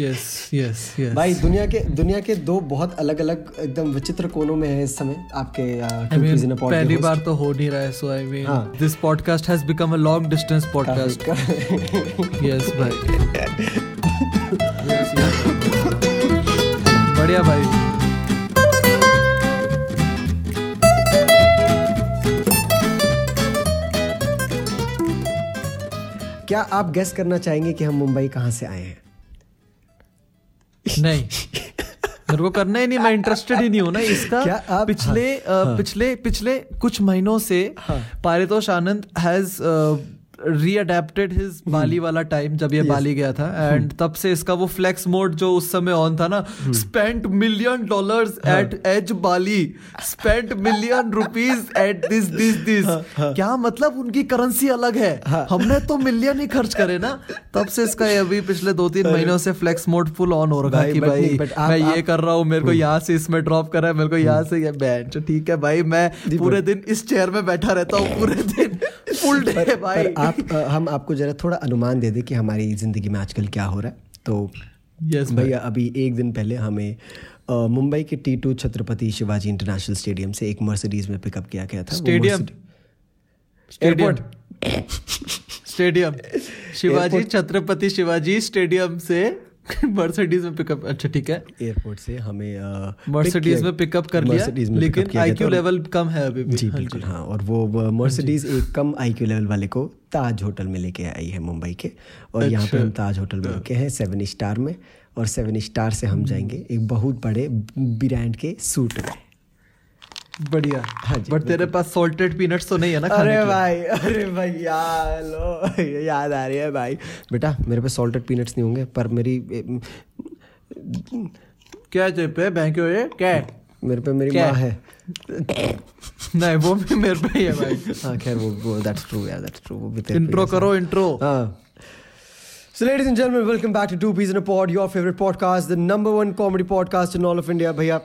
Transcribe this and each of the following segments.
Yes yes yes भाई दुनिया के दुनिया के दो बहुत अलग अलग एकदम विचित्र कोनों में है इस समय आपके I mean, पहली बार तो हो नहीं रहा है सो आई मीन हाँ। This podcast has become a long distance podcast yes भाई. बढ़िया भाई क्या आप गेस करना चाहेंगे कि हम मुंबई कहाँ से आए हैं नहीं। मेरे को करना ही नहीं मैं इंटरेस्टेड ही नहीं हूँ ना इसका। क्या आप- पिछले हाँ, uh, हाँ, पिछले पिछले कुछ महीनों से हाँ। Paritosh Anand has readapted his. Bali वाला टाइम जब ये बाली गया था एंड तब से इसका वो फ्लेक्स मोड जो उस समय ऑन था ना। स्पेंट मिलियन डॉलर्स हाँ। At age Bali spent million at this this this हाँ, क्या मतलब? उनकी करेंसी अलग है। हमने तो मिलियन ही खर्च करे ना। तब से इसका अभी पिछले दो तीन महीनों से फ्लेक्स मोड फुल ऑन हो रहा है कि भाई मैं ये। कर रहा हूँ मेरे को यहाँ से इसमें ड्रॉप करा है मेरे को यहाँ से ये बैंड ठीक है भाई मैं पूरे दिन इस चेयर में बैठा रहता हूँ पूरे दिन। फुल डे भाई। आप आ, हम आपको जरा थोड़ा अनुमान दे दें कि हमारी ज़िंदगी में आजकल क्या हो रहा है। तो यस भैया अभी एक दिन पहले हमें मुंबई के T two Chhatrapati Shivaji international stadium से एक मर्सिडीज में पिकअप किया गया था। Stadium? Airport stadium. Stadium. Shivaji Chhatrapati Shivaji stadium से मर्सिडीज में पिकअप अच्छा ठीक है। एयरपोर्ट से हमें मर्सिडीज में पिकअप कर लिया लेकिन आईक्यू लेवल कम है अभी भी। जी हाँ बिल्कुल हाँ और वो मर्सिडीज एक कम आईक्यू लेवल वाले को ताज होटल में लेके आई है मुंबई के और यहाँ पे हम ताज होटल में रुके हैं सेवन स्टार में और सेवन स्टार से हम जाएँगे एक बहुत बड़े ब्रांड के सूट में। बढ़िया। हाँ बट तेरे पास सॉल्टेड पीनट्स तो नहीं है ना खाने अरे भाई अरे भाई लो ये याद आ रही है भाई। बेटा मेरे पे सॉल्टेड पीनट्स नहीं होंगे पर मेरी क्या जेब पे? बैंक ये क्या मेरे पे मेरी माँ है? नहीं वो भी मेरे पे ही है भाई। हाँ खैर वो वो दैट्स ट्रू यार दैट्स ट्रू वो भी तेरे इंट्रो करो intro Uh, so, ladies and gentlemen, welcome back to Two Peas in a Pod, your favorite podcast, the number one comedy podcast in all of India. Bhaiya,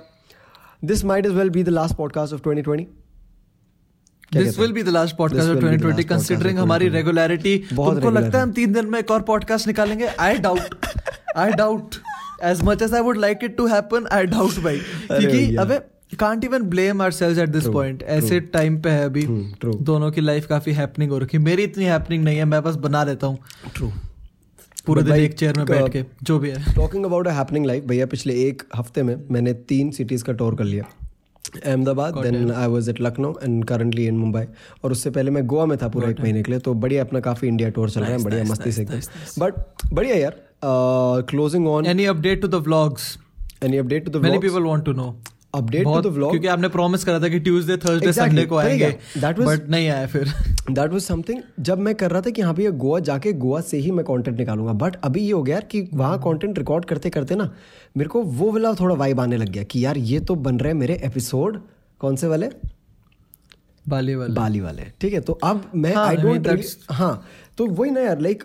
this might as well be the last podcast of 2020. क्या this will be the last This podcast will of be the 2020 last podcast considering of हमारी 2020. Regularity तुमको लगता है। हम तीन दिन में एक और पॉडकास्ट निकालेंगे? I doubt I doubt as much as I would like it to happen I doubt भाई। क्योंकि। अबे can't even blame ourselves at this point ऐसे टाइम पे है अभी। दोनों की लाइफ काफ़ी हैपनिंग हो रखी मेरी इतनी हैपनिंग नहीं है मैं बस बना देता हूँ। True. पूरे दिन एक चेयर में बैठ के जो भी है। Talking about a happening life भैया पिछले एक हफ़्ते में मैंने तीन सिटीज़ का टूर कर लिया। Ahmedabad then I was at Lucknow and currently in Mumbai और उससे पहले मैं गोवा में था पूरा एक महीने के लिए तो बढ़िया अपना काफ़ी इंडिया टूर चल रहा है बढ़िया मस्ती से बट बढ़िया यार closing on any update to the vlogs any update to the many people want to know update to the vlog क्योंकि आपने प्रॉमिस करा था कि ट्यूसडे थर्सडे संडे को आएँगे? That was- बट नहीं आया फिर। दैट वाज समथिंग जब मैं कर रहा था कि हाँ भैया गोवा जाके गोवा से ही मैं कंटेंट निकालूँगा। बट अभी ये हो गया यार कि वहाँ कंटेंट रिकॉर्ड करते करते ना मेरे को वो वाला थोड़ा वाइब आने लग गया कि यार ये तो बन रहे हैं मेरे एपिसोड कौन से वाले? बाली वाले। बाली वाले। ठीक है तो अब मैं हाँ, आई डोंट that's- हाँ तो वही ना यार लाइक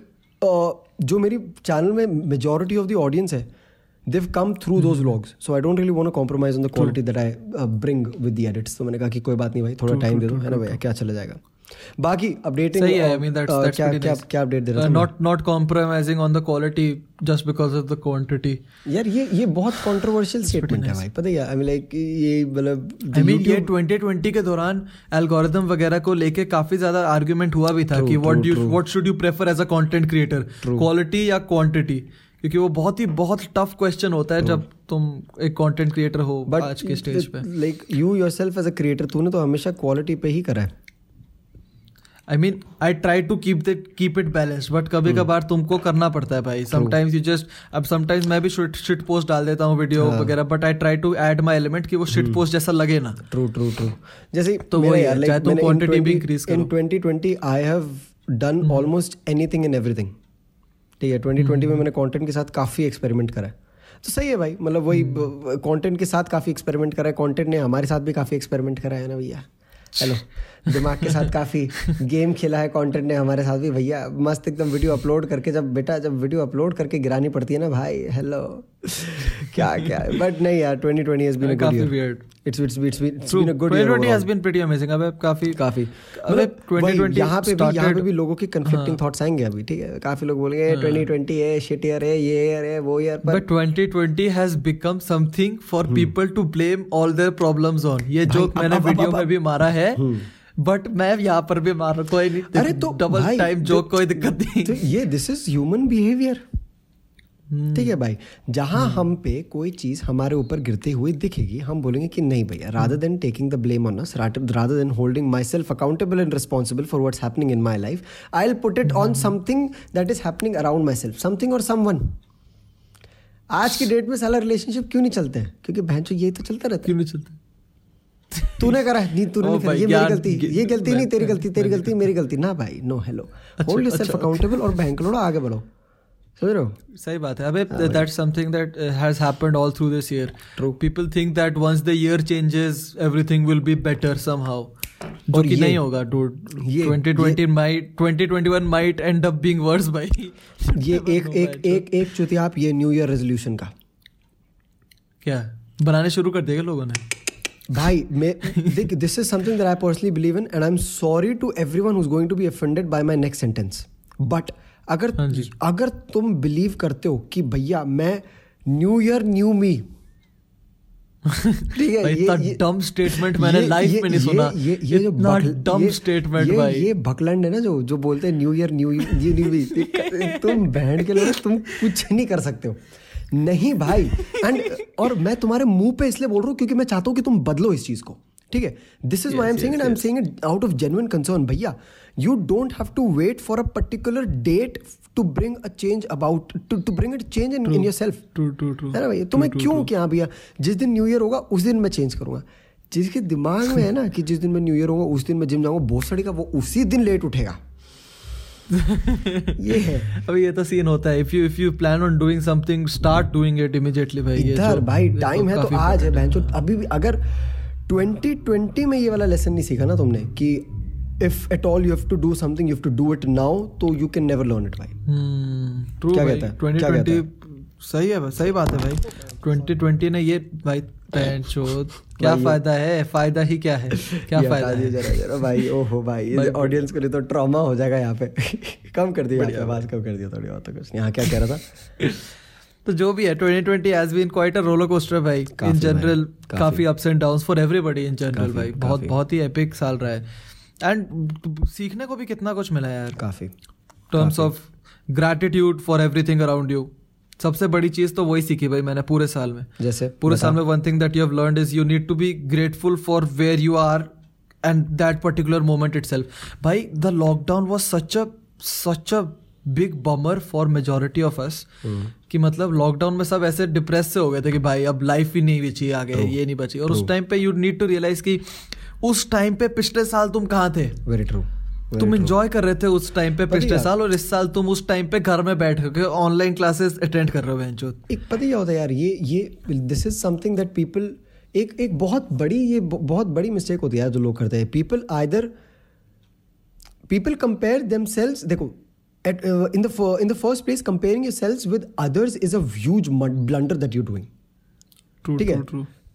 जो मेरी चैनल में मेजोरिटी ऑफ़ द ऑडियंस है they've come through those vlogs so I don't really to compromise on the quality that I bring with the edits तो मैंने कहा कि कोई बात नहीं भाई थोड़ा टाइम दे दो है ना भैया क्या चला जाएगा? बाकी अपडेटिंग सही है आई मीन दैट्स दैट्स क्या क्या क्या अपडेट दे रहा था? Not not compromising on the quality just because of the quantity यार ये ये बहुत कंट्रोवर्शियल स्टेटमेंट है भाई पता है आई मीन लाइक ये मतलब आई मीन ये 2020 के दौरान एल्गोरिदम वगैरह को लेके काफ़ी ज़्यादा आर्गुमेंट हुआ भी था कि what do what should you prefer as a content creator quality या क्वांटिटी क्योंकि वो बहुत ही बहुत टफ क्वेश्चन होता है जब तुम एक कंटेंट क्रिएटर हो बट आज के स्टेज पे। Like you yourself as a creator तूने तो हमेशा क्वालिटी पे ही करा है। I mean I try to keep the keep it balance but कभी कभार तुमको करना पड़ता है भाई। समटाइम्स यू जस्ट अब समटाइम्स मैं भी शिट पोस्ट डाल देता हूँ वीडियो वगैरह but I try to add my element कि वो शिट पोस्ट जैसा लगे ना। ट्रू ट्रू ट्रू जैसे तो वही यार है, चाहे तुम मैंने भी 20 increase in करो। 2020 I have done almost anything in everything ठीक है। 2020 में मैंने कॉन्टेंट के साथ काफ़ी एक्सपेरिमेंट करा है। तो सही है भाई मतलब वही कॉन्टेंट के साथ काफ़ी एक्सपेरिमेंट करा है। कंटेंट ने हमारे साथ भी काफ़ी एक्सपेरिमेंट करा है ना भैया? हेलो दिमाग के साथ काफ़ी गेम खेला है कंटेंट ने हमारे साथ भी। भैया मस्त एकदम वीडियो अपलोड करके जब बेटा जब वीडियो अपलोड करके गिरानी पड़ती है ना भाई हेलो क्या क्या? बट नहीं यार 2020 has been a good year it's it's it's it's been a good year 2020 has been pretty amazing अबे काफ़ी काफ़ी। अबे मतलब 2020 यहाँ पे भी यहाँ पे भी लोगों के हाँ। कंफ्लिक्टिंग थॉट्स आएँगे अभी ठीक है? काफ़ी लोग बोलेंगे 2020 है। शिट ईयर है ये ईयर है वो ईयर पर But 2020 has become something for Hmm. people to blame all their problems on. ये जोक मैंने वीडियो में भी मारा है। बट मैं यहाँ पर भी मार रहा कोई नहीं। अरे तो डबल टाइम तो- जोक कोई दिक्कत नहीं। तो ये दिस इज़ ह्यूमन बिहेवियर। ठीक है भाई? जहाँ हम पे कोई चीज़ हमारे ऊपर गिरती हुई दिखेगी हम बोलेंगे कि नहीं भैया rather than taking the blame on us rather than holding myself accountable and responsible for what's happening in my life I will put it on something that is happening around myself something और someone आज की date में साला relationship क्यों नहीं चलते हैं? क्योंकि बहन यही तो चलता रहता है। क्यों नहीं चलता? है तूने करा है। नहीं तूने ओ नहीं करा। ये मेरी गलती। ये- गलती नहीं तेरी गलती तेरी गलती मेरी गलती। ना भाई no hello hold yourself अच्छा, अकाउंटेबल और बैंक लोड़ो आगे बढ़ो। समझ रहे हो? सही बात है। अबे that's something that has happened all through this year True. People think that once the year changes everything will be better somehow जो कि नहीं होगा dude 2020 might 2021 might end up being worse भाई. ये एक एक एक एक चुतियाप ये न्यू ईयर रेजोल्यूशन का। क्या? बनाने शुरू कर देगा लोगों ने? भाई मैं देख this is something that I personally believe in and I am sorry to everyone who is going to be offended by my next sentence but अगर हाँ अगर तुम बिलीव करते हो कि भैया मैं न्यू ईयर न्यू मी ठीक है ये- dumb statement मैंने ये- में नहीं सुना। ये ये जो statement ये- भाई। ये भकलंड है ना जो जो बोलते हैं new year new new new me तुम बहन के लोग तुम कुछ नहीं कर सकते हो। नहीं भाई। एंड और मैं तुम्हारे मुँह पे इसलिए बोल रहा हूँ क्योंकि मैं चाहता हूँ कि तुम बदलो इस चीज़ को। ठीक है? This is why am saying I am saying it out of genuine concern भैया you don't have to wait for a particular date to bring a change about to to bring it change in in yourself true true true है ना भैया? तुम्हें क्यों क्या भैया? जिस दिन न्यू ईयर होगा उस दिन मैं चेंज करूँगा। जिसके दिमाग में है ना कि जिस दिन मैं न्यू ईयर होगा उस दिन मैं जिम जाऊँगा बहुत सड़ी का वो उसी दिन लेट उठेगा। ये है अभी ये तो सीन होता है। If you if you plan on doing something start doing it immediately भाई इधर भाई टाइम है तो आज है बहन अभी भी अगर 2020 में ये वाला लेसन नहीं सीखा ना तुमने कि if at all you have to do something you have to do it now तो you can never learn it भाई। हम्म ट्रू क्या कहता है? 2020 सही है सही बात है भाई। 2020 ने ये भाई क्या फ़ायदा है? फ़ायदा ही क्या है? क्या फ़ायदा है? जरा जरा। भाई ओहो भाई ऑडियंस के लिए तो ट्रॉमा हो जाएगा यहाँ पे। कम कर दिया यहाँ आवाज़ कम कर दिया थोड़ी और तो कुछ नहीं। हाँ क्या कह रहा था? तो जो भी है 2020 has been quite a roller coaster भाई इन जनरल काफ़ी। काफ़ी ups and downs for everybody in general भाई। बहुत बहुत ही एपिक साल रहा है। एंड सीखने को भी कितना कुछ मिला है यार। काफ़ी। Terms of gratitude for everything around you सबसे बड़ी चीज़ तो वही सीखी भाई मैंने पूरे साल में जैसे पूरे साल में one thing that you have learned is you need to be grateful for where you are and that particular moment itself भाई the lockdown was such a such a big bummer for majority of us. कि मतलब lockdown में सब ऐसे depress से हो गए थे कि भाई अब लाइफ ही नहीं बची आगे True. ये नहीं बची और True. उस टाइम पे यू नीड टू रियलाइज़ कि उस टाइम पे पिछले साल तुम कहाँ थे वेरी ट्रू तुम एंजॉय कर रहे थे उस टाइम पे पिछले साल और इस साल तुम उस टाइम पे घर में बैठ के ऑनलाइन क्लासेस अटेंड कर रहे हो एक पता ही क्या होता है यार ये ये this is something that people एक एक बहुत बड़ी ये बहुत बड़ी मिस्टेक होती है यार जो लोग करते हैं। People either people compare themselves देखो at in the in the first place comparing yourselves with others is a huge blunder that you doing ठीक है?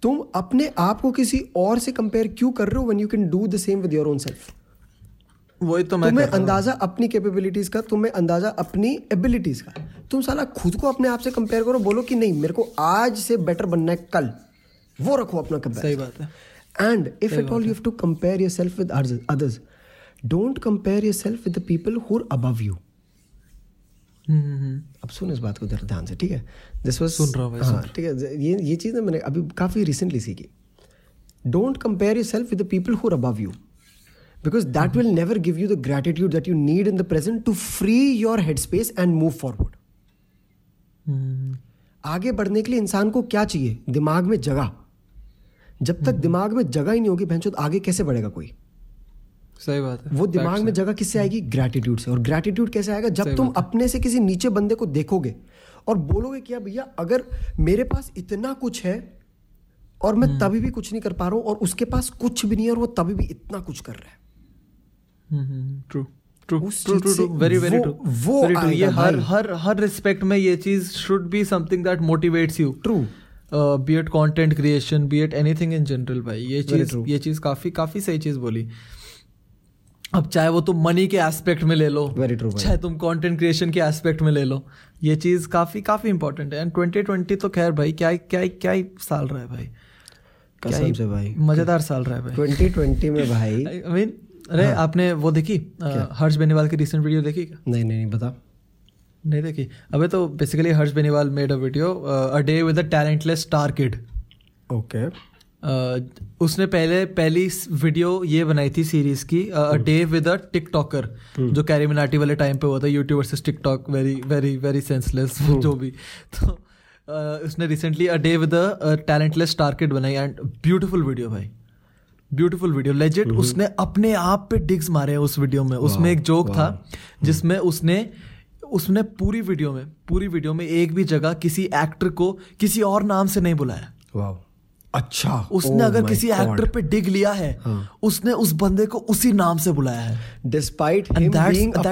तुम अपने आप को किसी और से कंपेयर क्यों कर रहे हो when you can do the same with your own self वही तो मैं तुम्हें। अंदाज़ा अपनी कैपेबिलिटीज का तुम्हें अंदाज़ा अपनी एबिलिटीज का। तुम साला खुद को अपने आप से कंपेयर करो बोलो कि नहीं मेरे को आज से बेटर बनना है कल। वो रखो अपना कंपेयर सही बात है। And if at all you have to compare yourself with others don't compare yourself with the people who are above you. अब सुन इस बात को जरा ध्यान से ठीक है? दिस वाज सुन रहा हूँ हाँ ठीक है ये ये चीज़ ना मैंने अभी काफ़ी रिसेंटली सीखी। Don't compare yourself with the people who are above you because that will never give you the gratitude that you need in the present to free your head space and move forward hmm, आगे बढ़ने के लिए इंसान को क्या चाहिए? दिमाग में जगह। जब तक दिमाग में जगह ही नहीं होगी भैंसो आगे कैसे बढ़ेगा कोई? सही बात है। वो दिमाग में जगह किससे आएगी? ग्रेटिट्यूड से। और ग्रेटिट्यूड कैसे आएगा? जब तुम अपने से किसी नीचे बंदे को देखोगे और बोलोगे क्या भैया अगर मेरे पास इतना कुछ है और मैं तभी भी कुछ नहीं कर पा रहा हूँ और उसके पास कुछ भी नहीं है और वो तभी भी इतना कुछ कर रहा है। True true true true true very very true वो ट्रू ये हर हर हर रिस्पेक्ट में ये चीज़ should be something that motivates you true be at content creation be at anything in general भाई। ये चीज़ ये चीज़ काफ़ी काफ़ी सही चीज़ बोली। अब चाहे वो तुम मनी के एस्पेक्ट में ले लो वेरी ट्रू चाहे तुम कंटेंट क्रिएशन के एस्पेक्ट में ले लो ये चीज़ काफ़ी काफ़ी इंपॉर्टेंट है। एंड 2020 तो खैर भाई क्या क्या क्या साल रहा है भाई। कसम से भाई। मज़ेदार साल रहा है भाई। 2020 में भाई आई मीन अरे हाँ। आपने वो देखी? हर्ष बेनीवाल की रिसेंट वीडियो देखी क्या? नहीं नहीं नहीं बता। नहीं देखी। अबे तो basically Harsh Beniwal made a video a day with a talentless star kid okay. उसने पहले पहली वीडियो ये बनाई थी सीरीज़ की a day with a TikToker जो कैरी मिनाटी वाले टाइम पे हुआ था YouTube versus TikTok very very very senseless जो भी। तो उसने recently a day with a talentless star kid बनाई एंड ब्यूटीफुल वीडियो भाई। ब्यूटीफुल वीडियो लेजिट उसने अपने आप पे डिग्स मारे हैं उस वीडियो में। उसमें एक जोक था जिसमें उसने उसने पूरी वीडियो में पूरी वीडियो में एक भी जगह किसी एक्टर को किसी और नाम से नहीं बुलाया। वाओ अच्छा। उसने Oh अगर किसी एक्टर पे डिग लिया है हाँ। उसने उस बंदे को उसी नाम से बुलाया है। A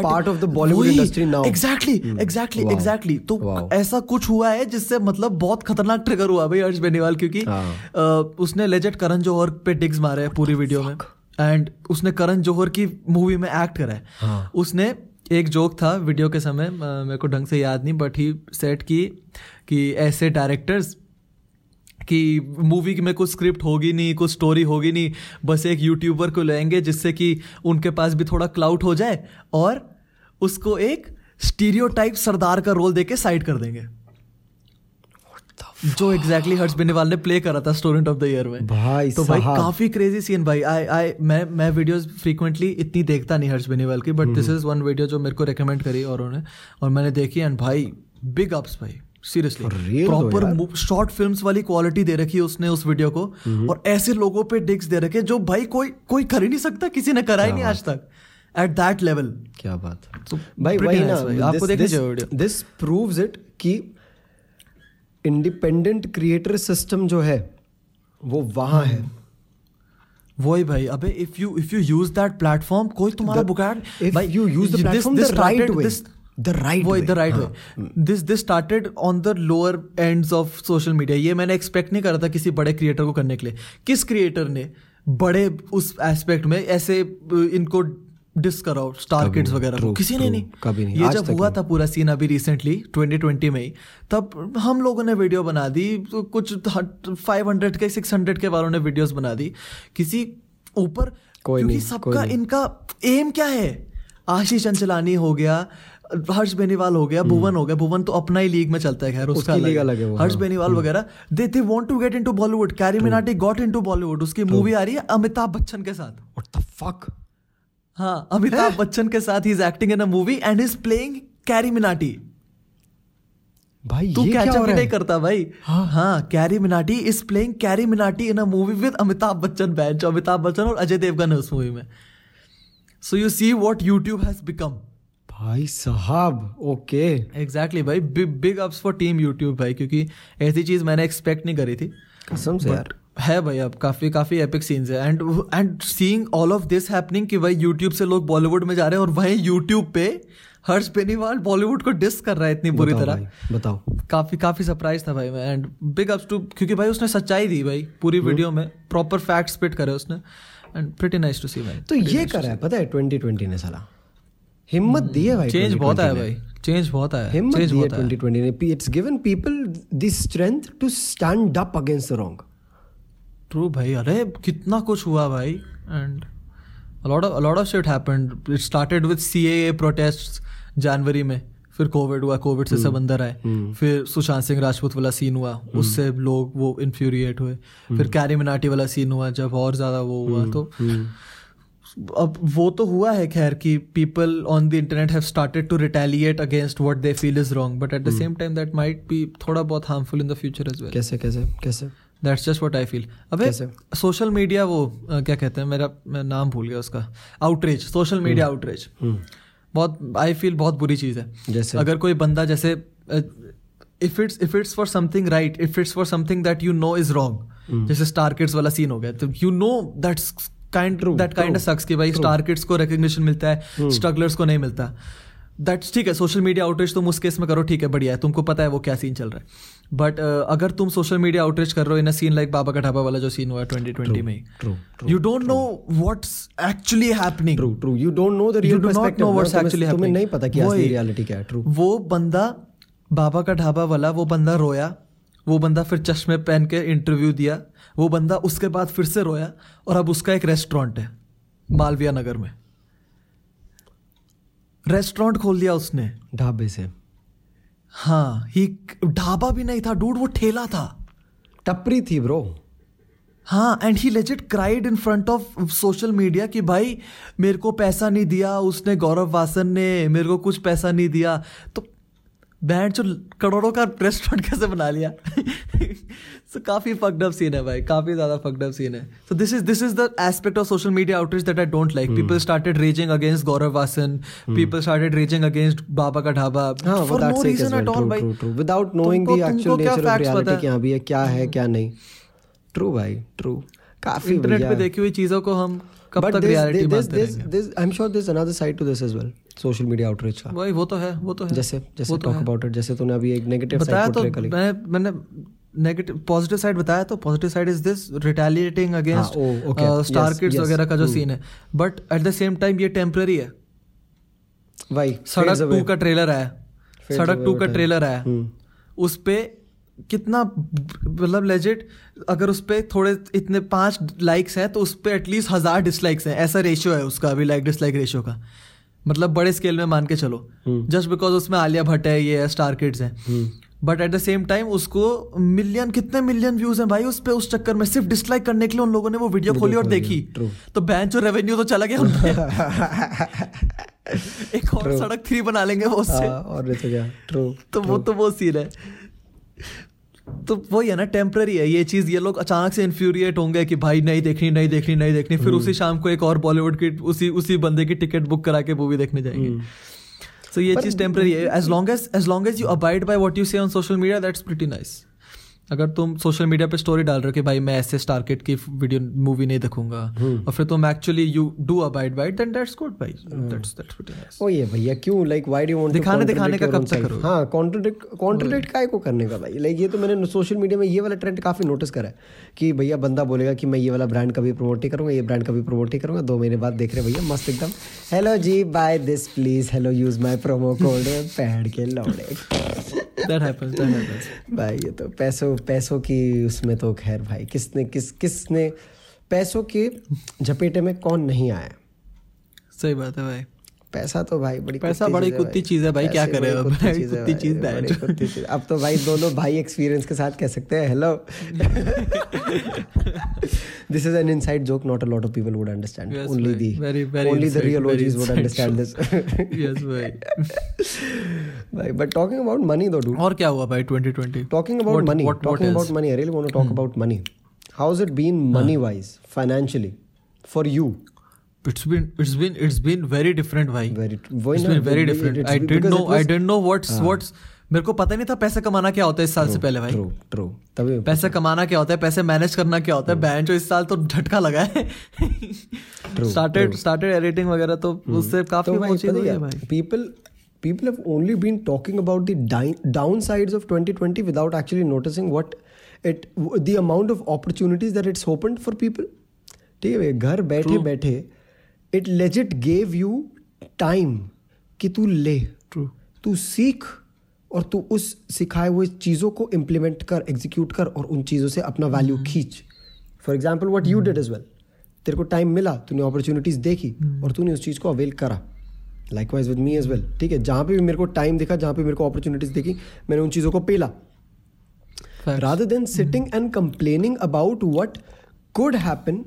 part of the Bollywood industry now exactly exactly exactly तो Wow. ऐसा कुछ हुआ है जिससे मतलब बहुत खतरनाक ट्रिगर हुआ भाई हर्ष बेनीवाल क्योंकि हाँ। उसने लेजेट करण जौहर पे डिग्स मारे हैं पूरी वीडियो में। एंड उसने करण जौहर की मूवी में एक्ट करा है। हाँ। उसने एक जोक था वीडियो के समय मेरे को ढंग से याद नहीं बट ही सेट की कि ऐसे डायरेक्टर्स कि मूवी में कुछ स्क्रिप्ट होगी नहीं कुछ स्टोरी होगी नहीं बस एक यूट्यूबर को लेंगे जिससे कि उनके पास भी थोड़ा क्लाउड हो जाए और उसको एक स्टीरियोटाइप सरदार का रोल देके साइड कर देंगे। जो एग्जैक्टली हर्ष बेनीवाल ने प्ले करा था स्टूडेंट ऑफ़ द ईयर में। भाई तो भाई काफ़ी क्रेजी सीन भाई। आई आई मैं मैं वीडियोस फ्रीक्वेंटली इतनी देखता नहीं हर्ष बेनीवाल की but this is one video जो मेरे को रेकमेंड करी और उन्होंने और मैंने देखी एंड भाई बिग अप्स भाई। सीरियसली प्रॉपर शॉर्ट फिल्म्स वाली क्वालिटी दे रखी है उसने उस वीडियो को और ऐसे लोगों पे डिग्स दे रखे जो भाई कोई कोई कर ही नहीं सकता किसी ने करा ही नहीं आज तक एट दैट लेवल क्या बात तो भाई वही ना आपको देखनी चाहिए वीडियो दिस प्रूव्स इट कि इंडिपेंडेंट क्रिएटर सिस्टम जो है वो वहाँ है वही भाई अबे if you if you use that platform कोई तुम्हारा The- बुगाड़ if you use the platform the right right वही way, the right way this this started on the lower ends of social media ये मैंने एक्सपेक्ट नहीं करा था किसी बड़े क्रिएटर को करने के लिए। किस क्रिएटर ने बड़े उस एस्पेक्ट में ऐसे इनको डिस कराओ स्टार किड्स वगैरह को? किसी ने नहीं। कभी नहीं, ये जब हुआ। था पूरा सीन अभी रिसेंटली 2020 में ही तब हम लोगों ने वीडियो बना दी तो कुछ 500 के 600 के वालों ने वीडियोस बना दी। किसी ऊपर कोई क्योंकि सबका इनका एम क्या है? आशीष चंचलानी हो गया हर्ष बेनीवाल हो गया भुवन हो गया। भुवन तो अपना ही लीग में चलता है खैर उसका लीग अलग है। हर्ष हाँ। बेनीवाल वगैरह they they want to get into Bollywood Carry Minati got into Bollywood उसकी मूवी आ रही है अमिताभ बच्चन के साथ। व्हाट द फक हाँ अमिताभ बच्चन के साथ ही is acting in a movie and is playing Carry Minati भाई तू क्या कैचअप नहीं करता भाई। हाँ। हाँ Carry Minati is playing Carry Minati in a movie with Amitabh Bachchan bench Amitabh Bachchan और अजय देवगन है उस मूवी में। So you see what YouTube has become भाई साहब ओके। एग्जैक्टली भाई big ups for team YouTube भाई क्योंकि ऐसी चीज़ मैंने एक्सपेक्ट नहीं करी थी। कसम से यार। है भाई अब काफ़ी काफ़ी एपिक सीन्स है। And and seeing all of this happening कि भाई यूट्यूब से लोग बॉलीवुड में जा रहे हैं और वहीं यूट्यूब पे हर्ष बेनीवाल बॉलीवुड को डिस कर रहा है इतनी बुरी तरह। बताओ। काफ़ी काफ़ी सरप्राइज़ था भाई मैं। एंड बिग अप्स टू क्योंकि भाई उसने सच्चाई दी भाई पूरी वीडियो में प्रॉपर फैक्ट स्पिट करे उसने। And pretty nice to see भाई। तो ये करा है पता है 2020 ने साला। हिम्मत दी है भाई चेंज बहुत आया भाई। चेंज बहुत आया। हिम्मत दी है बहुत आया। 2020 ने। It's given people the strength to stand up against the wrong true भाई। अरे कितना कुछ हुआ भाई। And a lot of a lot of shit happened. It started with CAA protests जनवरी में। फिर कोविड हुआ। कोविड से सब अंदर आए। फिर सुशांत सिंह राजपूत वाला सीन हुआ। उससे लोग वो इन्फ्यूरिएट हुए। फिर कैरी मिनाटी वाला सीन हुआ। जब और ज़्यादा वो हुआ तो अब वो तो हुआ है खैर कि people on the internet have started to retaliate against what they feel is wrong but at the same time that might be थोड़ा बहुत harmful in the future as well कैसे कैसे कैसे? That's just what I feel अबे social media वो क्या कहते हैं मेरा मैं नाम भूल गया उसका. आउटरीच सोशल मीडिया आउटरीच बहुत आई फील बहुत बुरी चीज़ है. जैसे? अगर कोई बंदा जैसे if it's if it's for something right if it's for something that you know is wrong जैसे स्टार किड्स वाला सीन हो गया तो you know that's kind that kind sucks कि भाई स्टार किड्स को रिकग्निशन मिलता है स्ट्रगलर्स को नहीं मिलता। दैट्स ठीक है सोशल मीडिया आउटरीच तुम उस केस में करो ठीक है बढ़िया है तुमको पता है वो क्या सीन चल रहा है। बट uh, अगर तुम सोशल मीडिया आउटरीच कर रहे हो इन अ सीन लाइक बाबा का ढाबा वाला जो सीन हुआ ट्वेंटी ट्वेंटी में you don't know what's actually happening true true you don't know the real perspective no what's actually happening नहीं पता कि रियलिटी क्या है ट्रू वो बंदा बाबा का ढाबा वाला वो बंदा रोया वो बंदा फिर चश्मे पहन के इंटरव्यू दिया वो बंदा उसके बाद फिर से रोया और अब उसका एक रेस्टोरेंट है मालविया नगर में। रेस्टोरेंट खोल दिया उसने। ढाबे से। हाँ ही ढाबा भी नहीं था डूड वो ठेला था। टपरी थी ब्रो। हाँ and he legit cried in front of social media कि भाई मेरे को पैसा नहीं दिया उसने गौरव वासन ने मेरे को कुछ पैसा नहीं दिया। तो बैंड जो करोड़ों का रेस्टोरेंट कैसे बना लिया? सो काफ़ी फक्ड अप सीन है भाई काफ़ी ज़्यादा फक्ड अप सीन है। So this is this is the aspect of social media outreach that I don't like people started raging against Gaurav Wasan people started raging against Baba ka Dhaba for no reason at all भाई। Without knowing the actual क्या nature of reality है? क्या भी है क्या है क्या नहीं। ट्रू भाई ट्रू काफ़ी इंटरनेट पे देखी हुई चीज़ों को हम कब तक रियलिटी मानते रहेंगे? this- I'm sure there's another side to this as well. Social media outreach का। भाई वो तो है वो तो है। जैसे जैसे तो टॉक अबाउट इट जैसे तूने अभी एक नेगेटिव बताया तो मैंने मैंने नेगेटिव पॉजिटिव साइड बताया तो positive side is this retaliating against star kids वगैरह का जो Hmm. सीन है। But at the same time ये टेम्पररी है। भाई सड़क टू का ट्रेलर आया। सड़क टू का ट्रेलर आया। हम्म। उस पे कितना मतलब लेजिट अगर उस पे थोड़े इतने पाँच लाइक्स हैं तो उस पे एटलीस्ट हज़ार डिसलाइक्स हैं। ऐसा रेशियो है उसका अभी लाइक डिसलाइक रेशियो का। मतलब बड़े स्केल में मान के चलो। हम्म। जस्ट बिकॉज़ उसमें आलिया भट्ट है ये स्टार किड्स हैं। हम्म। But at the same time उसको मिलियन कितने मिलियन व्यूज़ हैं भाई उस पे उस चक्कर में सिर्फ़ डिसलाइक करने के लिए उन लोगों ने वो वीडियो खोली और देखी तो बैंक जो रेवेन्यू तो चला गया एक और सड़क थ्री बना लेंगे वो उससे। हाँ, और तो क्या ट्रू तो वो तो वो सीन है। तो वही है ना टेम्प्ररी है। ये चीज़ ये लोग अचानक से इन्फ्यूरिएट होंगे कि भाई नहीं देखनी नहीं देखनी नहीं देखनी। फिर उसी शाम को एक और बॉलीवुड की उसी उसी बंदे की टिकट बुक करा के मूवी देखने जाएँगे। सो so, ये चीज़ टेम्पररी है। As long as as long as you abide by what you say on social media that's pretty nice अगर तुम सोशल मीडिया पे स्टोरी डाल रहे हो कि भाई मैं ऐसे स्टार किड की वीडियो मूवी नहीं देखूँगा और फिर तुम actually you do abide by then that's good भाई। दैट्स दैट्स नाइस ओ ये भैया क्यों? लाइक व्हाई डू वांट दिखाने- दिखाने का कब तक करोगे? हाँ कॉन्ट्रडिक्ट कॉन्ट्रडिक्ट काय को करने का भाई? लाइक ये तो मैंने सोशल मीडिया में ये वाला ट्रेंड काफ़ी नोटिस करा है कि भैया बंदा बोलेगा कि मैं ये वाला ब्रांड कभी प्रमोट नहीं करूँगा ये ब्रांड कभी प्रमोट नहीं करूँगा। दो महीने बाद देख रहे भैया मस्त एकदम। Hello ji bye this please hello use my promo code pad के लौड़े। दैट हैपेंस दैट हैपेंस भाई ये तो पैसों पैसों की उसमें तो खैर भाई किसने किस किसने पैसों के झपेटे में कौन नहीं आया? सही बात है भाई। पैसा तो भाई बड़ी पैसा बड़ी है कुत्ती चीज़ है भाई, क्या करें बड़ी अब? कुत्ती चीज़ है कुत्ती चीज़ चीज़। अब तो भाई दोनों भाई एक्सपीरियंस के साथ कह सकते हैं hello this is an inside joke not a lot of people would understand only the only the real OGs would understand this yes भाई भाई but talking about money though do और क्या हुआ भाई 2020 talking about What- money what- what talking else? about money i really want to talk Hmm. about money. How's it been money it's been it's been it's been very different why very it's been very different i didn't know i didn't know what's what's मेरे को पता नहीं था पैसे कमाना क्या होता है इस साल से पहले भाई। ट्रू कमाना क्या होता है पैसे मैनेज करना क्या होता है। बैंड जो इस साल तो झटका लगा है। स्टार्टेड स्टार्टेड एडिटिंग वगैरह तो उससे काफ़ी तो भाई। People people have only been talking about the down of 2020 without actually noticing what it the amount of opportunities that it's opened for people ठीक है घर बैठे बैठे it legit gave you time कि तू ले True. तू सीख और तू उस सिखाए हुए चीज़ों को इम्प्लीमेंट कर एग्जीक्यूट कर और उन चीज़ों से अपना वैल्यू खींच। For example what you did is well तेरे को टाइम मिला तूने अपॉर्चुनिटीज़ देखी और तूने उस चीज़ को अवेल करा। Likewise with me as well ठीक है जहाँ पे भी मेरे को टाइम दिखा जहाँ पे मेरे को अपॉर्चुनिटीज़ देखी मैंने उन चीज़ों को पेला। Facts. Then sitting and complaining about what what could happen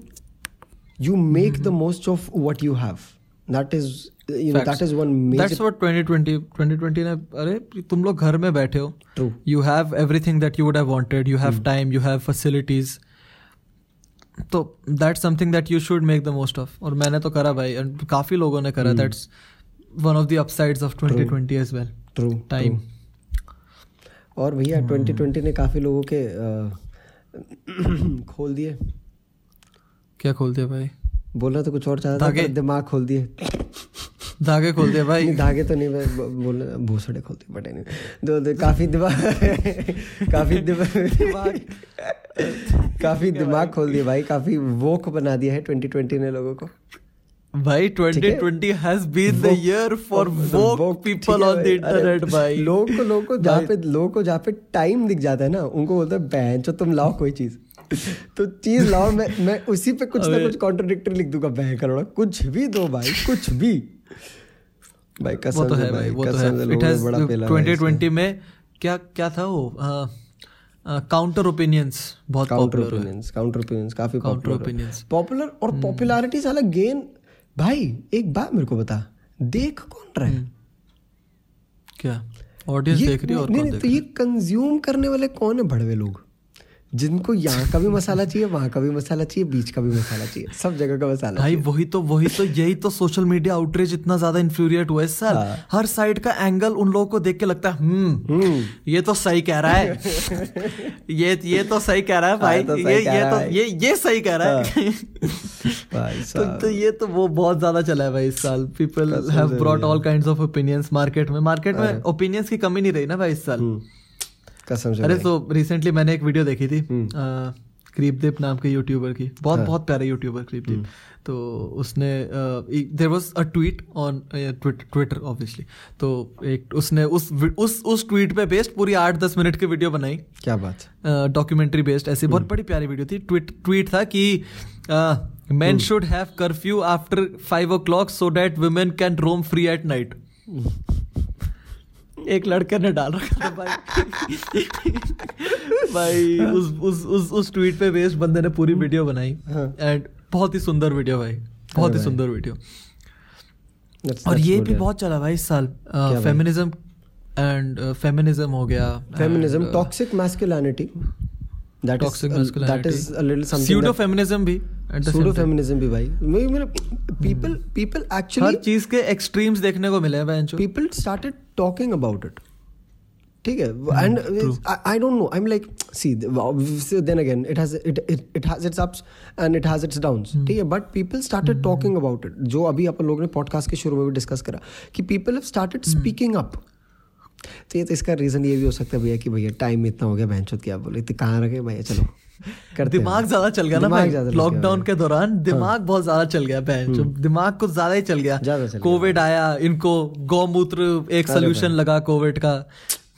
you make mm-hmm. the most of what you have that is you know that is one major That's what 2020 2020 ने अरे तुम लोग घर में बैठे हो True. you have everything that you would have wanted you have time you have facilities तो that's something that you should make the most of और मैंने तो करा भाई and काफ़ी लोगों ने करा that's one of the upsides of 2020 as well true time true. और भैया 2020 ने काफ़ी लोगों के खोल दिए क्या खोल दिया भाई? बोलना तो कुछ और चाहता था दिमाग खोल दिए। धागे खोल दिए भाई। धागे तो नहीं मैं ब- भूसड़े खोल दिए बट नहीं। दो, दो काफ़ी दिमाग काफ़ी दिमाग। काफ़ी दिमाग खोल दिए भाई काफ़ी वोक बना दिया है 2020 ने लोगों को। भाई 2020 has been the year for woke woke, ठीक people है on the भाई, भाई। लोगों को लोगों को जहाँ पे लोगों को जहाँ पे टाइम दिख जाता है ना उनको बोलते हैं बहन चो तुम लाओ कोई चीज़। तो चीज़ लाओ मैं मैं उसी पे कुछ ना कुछ कॉन्ट्रोडिक्टरी लिख दूँगा बहन करोड़ा। कुछ भी दो भाई कुछ भी। भाई वो कसम तो है भाई वो तो है। इट हैज़ बड़ा पेला है इसमें। 2020 में क्या क्या था वो? काउंटर ओपिनियंस बहुत काउंटर ओपिनियंस काउंटर ओपिनियंस काफ़ी opinions. Hmm. पॉपुलर और पॉपुलैरिटी साला गेन भाई एक बात मेरे को बता देख कौन रहा है? क्या? ऑडियंस देख रही है और नहीं, कौन नहीं, देख तो ये कंज्यूम करने वाले कौन है भड़वे लोग? जिनको यहाँ का भी मसाला चाहिए वहाँ का भी मसाला चाहिए बीच का भी मसाला चाहिए सब जगह का मसाला भाई वही तो वही तो यही तो सोशल मीडिया आउटरीच इतना ज़्यादा इन्फ्लूरिएट हुआ है साल हाँ। हर साइड का एंगल उन लोगों को देख के लगता है हम्म ये तो सही कह रहा है. ये ये तो सही कह रहा है भाई। हाँ, तो ये ये तो ये ये सही कह रहा है। भाई तो, तो ये तो वो बहुत ज़्यादा चला है भाई इस साल। People have brought all kinds of opinions market में। मार्केट में ओपिनियंस की कमी नहीं रही ना भाई इस साल। हम्म, कसम से अरे तो रिसेंटली मैंने एक वीडियो देखी थी क्रीपदीप नाम के यूट्यूबर की। बहुत हाँ. बहुत प्यारे यूट्यूबर क्रीपदीप। तो उसने there was a tweet on Twitter obviously तो एक उसने उस उस उस ट्वीट पे बेस्ड पूरी आठ दस मिनट की वीडियो बनाई। क्या बात। डॉक्यूमेंट्री बेस्ड ऐसी बहुत बड़ी प्यारी वीडियो थी। ट्वीट ट्वीट था कि man should have curfew after five o'clock so that women can roam free at night एक लड़के ने डाल रखा था भाई। भाई उस उस उस उस ट्वीट पे बेस्ड बंदे ने पूरी वीडियो बनाई। हाँ। एंड बहुत ही सुंदर वीडियो भाई। बहुत ही सुंदर वीडियो That's- और that's ये भी बहुत चला भाई इस साल? फेमिनिज्म एंड फेमिनिज्म हो गया। Feminism toxic uh, is toxic uh, that is a little something pseudo feminism भी pseudo feminism भी भाई मैं मेरे people people हर actually चीज़ के एक्सट्रीम्स देखने को मिले हैं बेंचो people started talking about it ठीक है Hmm, and I, I don't know I'm like see the- then again it has it, it it has its ups and it has its downs Hmm. ठीक है but people started talking about it जो अभी अपन लोगों ने podcast के शुरू में भी डिस्कस करा कि people have started Hmm. speaking up तो ये तो इसका रीजन ये भी हो सकता है भैया कि भैया टाइम इतना हो गया बहन क्या बोले तो कहाँ रखे भैया? चलो कर दिमाग ज़्यादा चल गया ना लॉकडाउन के दौरान दिमाग हाँ। बहुत ज़्यादा चल गया बहन दिमाग कुछ ज़्यादा ही चल गया। कोविड आया इनको गौमूत्र एक सोल्यूशन लगा कोविड का।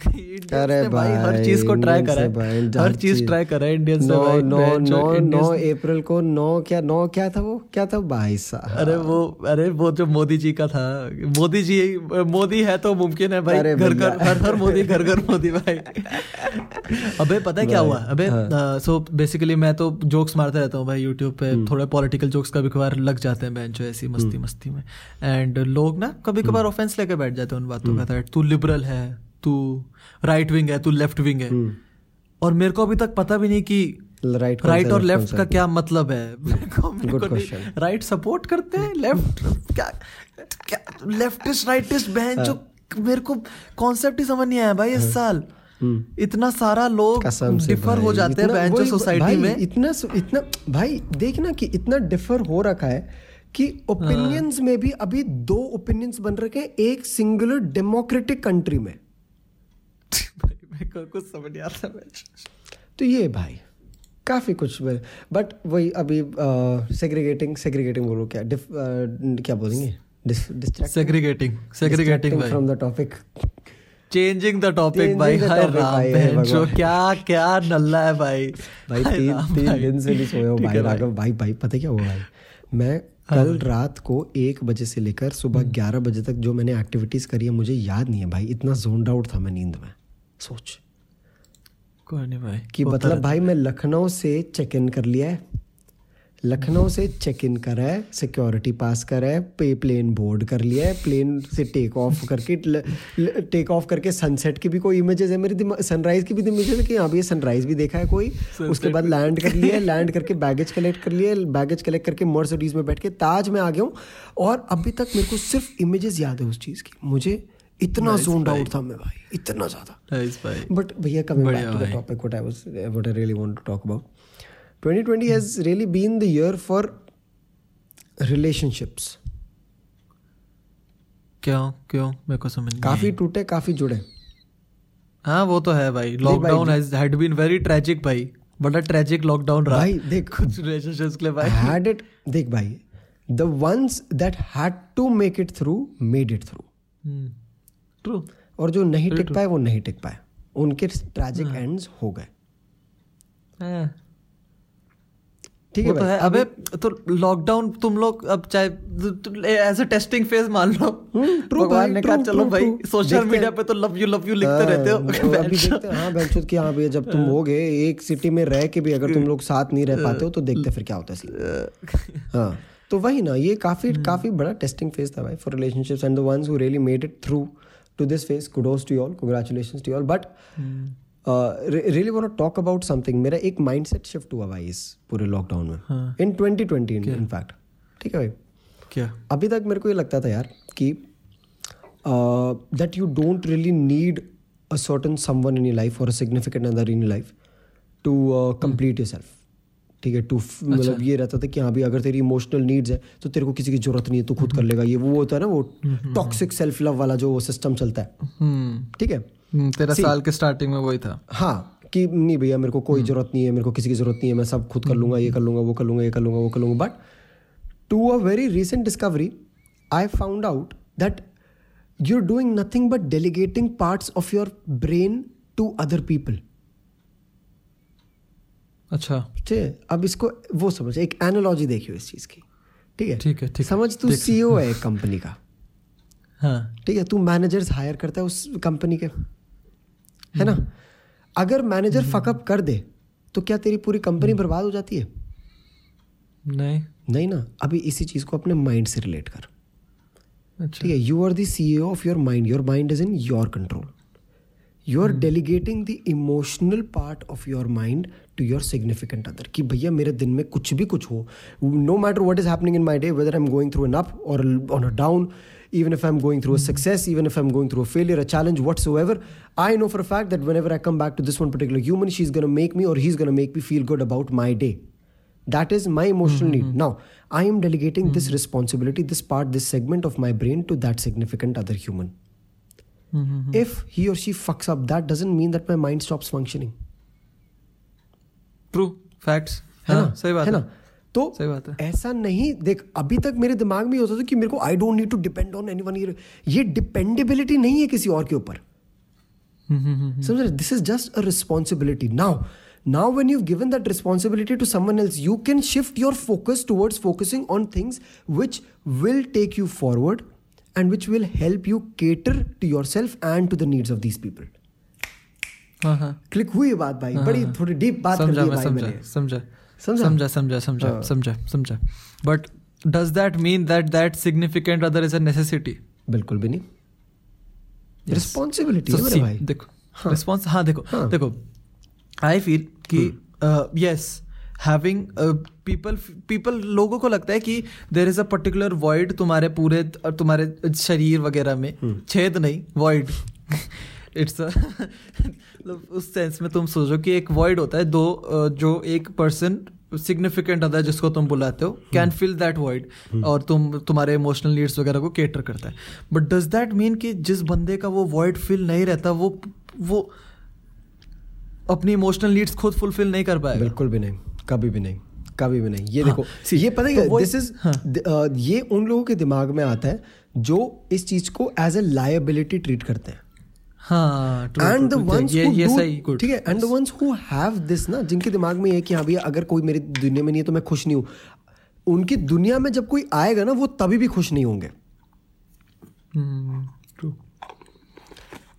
अरे भाई हर चीज़ को ट्राई करा से है। हर चीज़। ट्राई करा है इंडियंस ने नौ भाई नौ नौ नौ अप्रैल को नौ क्या नौ क्या था वो? क्या था? भाई साहब। अरे वो अरे वो जो मोदी जी का था। मोदी जी मोदी है तो मुमकिन है भाई। घर घर हर हर मोदी घर घर मोदी भाई। अबे पता है क्या हुआ? अबे हाँ। सो बेसिकली मैं तो जोक्स मारते रहता हूँ भाई यूट्यूब पे। हम्म। थोड़े पॉलिटिकल जोक्स कभी कभार लग जाते हैं बहन जो ऐसी मस्ती मस्ती में। एंड लोग ना कभी कभार हम्म। ऑफेंस लेके बैठ जाते हैं उन बातों का। तू लिबरल है तू राइट विंग है तू लेफ़्ट विंग है। हम्म। और मेरे को अभी तक पता भी नहीं कि राइट राइट और लेफ़्ट का क्या मतलब है. राइट सपोर्ट करते हैं लेफ़्ट क्या क्या लेफ्टिस्ट राइटिस्ट बहन जो मेरे को कॉन्सेप्ट ही समझ नहीं आया भाई इस साल। इतना सारा लोग हाँ। डिफर हो जाते हैं जो सोसाइटी में। इतना इतना भाई देखना कि इतना डिफर हो रखा है कि ओपिनियंस में भी अभी दो ओपिनियंस बन रखे हैं एक सिंगुलर डेमोक्रेटिक कंट्री में। को कुछ समझ नहीं आता। तो ये भाई काफ़ी कुछ बट वही अभी सेग्रीगेटिंग सेग्रीगेटिंग बोलो क्या? डिफ, क्या बोलेंगे? Segregating segregating from the topic changing the topic भाई राम बहन जो क्या क्या नल्ला है भाई भाई तीन तीन दिन से नहीं सोया हूँ भाई भाई। राघव भाई भाई पता क्या हुआ भाई? मैं कल रात को एक बजे से लेकर सुबह ग्यारह बजे तक जो मैंने एक्टिविटीज़ करी है मुझे याद नहीं है भाई इतना जोन आउट था मैं नींद में। सोच। कोई नहीं भाई कि मतलब भाई मैं लखनऊ से चेक इन कर लिया है। लखनऊ से चेक इन करा है सिक्योरिटी पास करा है पे प्लेन बोर्ड कर लिया है प्लेन से टेक ऑफ़ करके टेक ऑफ़ करके सनसेट की भी कोई इमेजेस है मेरे दिमाग सनराइज की भी इमेजेस है कि हाँ भैया सनराइज भी देखा है कोई? उसके बाद लैंड कर लिया लैंड करके बैगेज कलेक्ट कर लिया बैगेज कलेक्ट करके मर्सिडीज में बैठ के ताज में आ गया हूँ। और अभी तक मेरे को सिर्फ़ इमेजेस याद है उस चीज़ की। मुझे इतना जोन आउट था मैं भाई इतना ज़्यादा। But भैया बढ़िया to the भाई। topic, what I was, what I really want to talk about. 2020 has really been the year for relationships क्यों? क्यों? मेरे को समझ नहीं काफ़ी टूटे काफ़ी जुड़े। हाँ वो तो है भाई। Lockdown has had been very tragic भाई। बड़ा ट्रेजिक लॉकडाउन रहा। भाई देख। कुछ रिलेशनशिप्स के लिए भाई। हैड इट देख भाई the ones that had to make it through made it through true और जो नहीं टिक पाए वो नहीं टिक पाए। उनके ट्रेजिक एंड्स हो गए। ठीक है तो है। अबे तो लॉकडाउन तुम लोग अब चाहे एज अ टेस्टिंग फ़ेज़ मान लो। हम्म, true भगवान ने कहा चलो भाई सोशल मीडिया पे तो लव यू लव यू लिखते हाँ, रहते हो। अभी देखते हैं। हाँ बेंचुत की हाँ भैया जब तुम हो। गए एक सिटी में रह के भी अगर तुम लोग साथ नहीं रह पाते हो तो देखते फिर क्या होता है। हाँ तो वही ना ये काफ़ी काफ़ी बड़ा टेस्टिंग फ़ेज़ था भाई for relationships and the ones who really made it through to this phase kudos to all congratulations to all but really want talk about something मेरा एक माइंडसेट शिफ्ट हुआ भाई इस पूरे लॉकडाउन में। इन 2020 इन फैक्ट ठीक है भाई? क्या? अभी तक मेरे को ये लगता था यार कि that you don't really need a certain someone in your life or a significant other in your life to complete yourself ठीक है टू मतलब ये रहता था कि हाँ भी अगर तेरी इमोशनल नीड्स है तो तेरे को किसी की ज़रूरत नहीं है तू खुद कर लेगा। ये वो होता है ना वो टॉक्सिक सेल्फ लव वाला जो सिस्टम चलता है। हम्म। ठीक है? हम्म, तेरा साल के स्टार्टिंग में वही था। हाँ कि नहीं भैया मेरे को कोई ज़रूरत नहीं है मेरे को किसी की ज़रूरत नहीं है मैं सब खुद कर लूँगा ये कर लूँगा वो कर लूँगा ये कर लूँगा वो कर लूँगा। But to a very recent discovery I found out that you are doing nothing but delegating parts of your brain to other people अच्छा। ठीक है? अब इसको वो समझ एक एनालॉजी देखियो इस चीज़ की। ठीक है? ठीक है ठीक समझ तू सीईओ है एक कंपनी का। हाँ। ठीक है? तू मैनेजर्स हायर करता है उस कंपनी के। है ना? अगर मैनेजर फकअप कर दे तो क्या तेरी पूरी कंपनी बर्बाद हो जाती है? नहीं। नहीं ना? अभी इसी चीज़ को अपने माइंड से रिलेट कर। अच्छा। ठीक है? You are the CEO of your mind your mind is in your control You are delegating the emotional part of your mind to your significant other कि भैया मेरे दिन में कुछ भी कुछ हो no matter what is happening in my day whether I am going through an up or on a down even if I'm going through a success, even if I'm going through a failure, a challenge, whatsoever, I know for a fact that whenever I come back to this one particular human, she's going to make me or he's going to make me feel good about my day. That is my emotional need. Now, I am delegating this responsibility, this part, this segment of my brain to that significant other human. If he or she fucks up that doesn't mean that my mind stop functioning true fact है ना? हाँ, सही बात है ना? तो सही बात है। ऐसा नहीं देख अभी तक मेरे दिमाग में होता था कि मेरे को I don't need to depend on anyone year ये डिपेंडेबिलिटी नहीं है किसी और के ऊपर। mm-hmm. समझ रहे? This is just a responsibility now now when you given that responsibility to someone else you can shift your focus towards focusing on things which will take you forward and which will help you cater to yourself and to the needs of these people. हाँ हाँ click हुई बात भाई बड़ी थोड़ी deep बात कर समझा दी भाई समझा समझा समझा? समझा समझा समझा हाँ। समझा समझा। But does that mean that that significant other is a necessity बिल्कुल भी नहीं। रिस्पॉन्सिबिलिटी है देखो रिस्पॉन्स हाँ देखो हाँ. देखो आई फील कि यस हैविंग पीपल पीपल लोगों को लगता है कि there is a particular void तुम्हारे पूरे तुम्हारे शरीर वगैरह में। hmm. छेद नहीं वॉइड इट्स मतलब उस सेंस में तुम सोचो कि एक वॉइड होता है दो जो एक पर्सन सिग्निफिकेंट अदर जिसको तुम बुलाते हो कैन फिल दैट वॉइड और तुम तुम्हारे इमोशनल नीड्स वगैरह को केटर करता है। बट डज दैट मीन कि जिस बंदे का वो वॉइड फिल नहीं रहता वो वो अपनी इमोशनल नीड्स खुद फुलफिल नहीं कर पाएगा? बिल्कुल भी नहीं। कभी भी नहीं कभी भी नहीं। ये हाँ, देखो see, ये पता तो है दिस इज़ हाँ। ये उन लोगों के दिमाग में आता है जो इस चीज़ को एज ए लायबिलिटी ट्रीट करते हैं। हाँ एंड गुड ठीक है and ones who have this ना जिनके दिमाग में ये कि हाँ भैया अगर कोई मेरी दुनिया में नहीं है तो मैं खुश नहीं हूँ उनकी दुनिया में जब कोई आएगा ना वो तभी भी खुश नहीं होंगे। True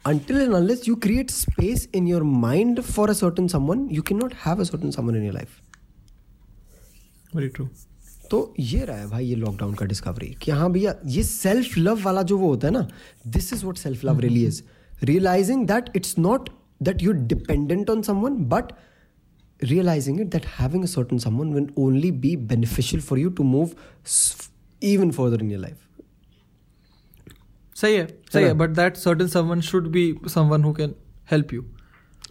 until and unless you create space in your mind for a certain someone you cannot have a certain someone in your life very true तो ये रहा है भाई ये लॉकडाउन का डिस्कवरी कि हाँ भैया ये सेल्फ लव वाला जो वो होता है ना this is what self love really is realising that it's not that you dependent on someone but realising it that having a certain someone will only be beneficial for you to move s- even further in your life. सही है सही है but that certain someone should be someone who can help you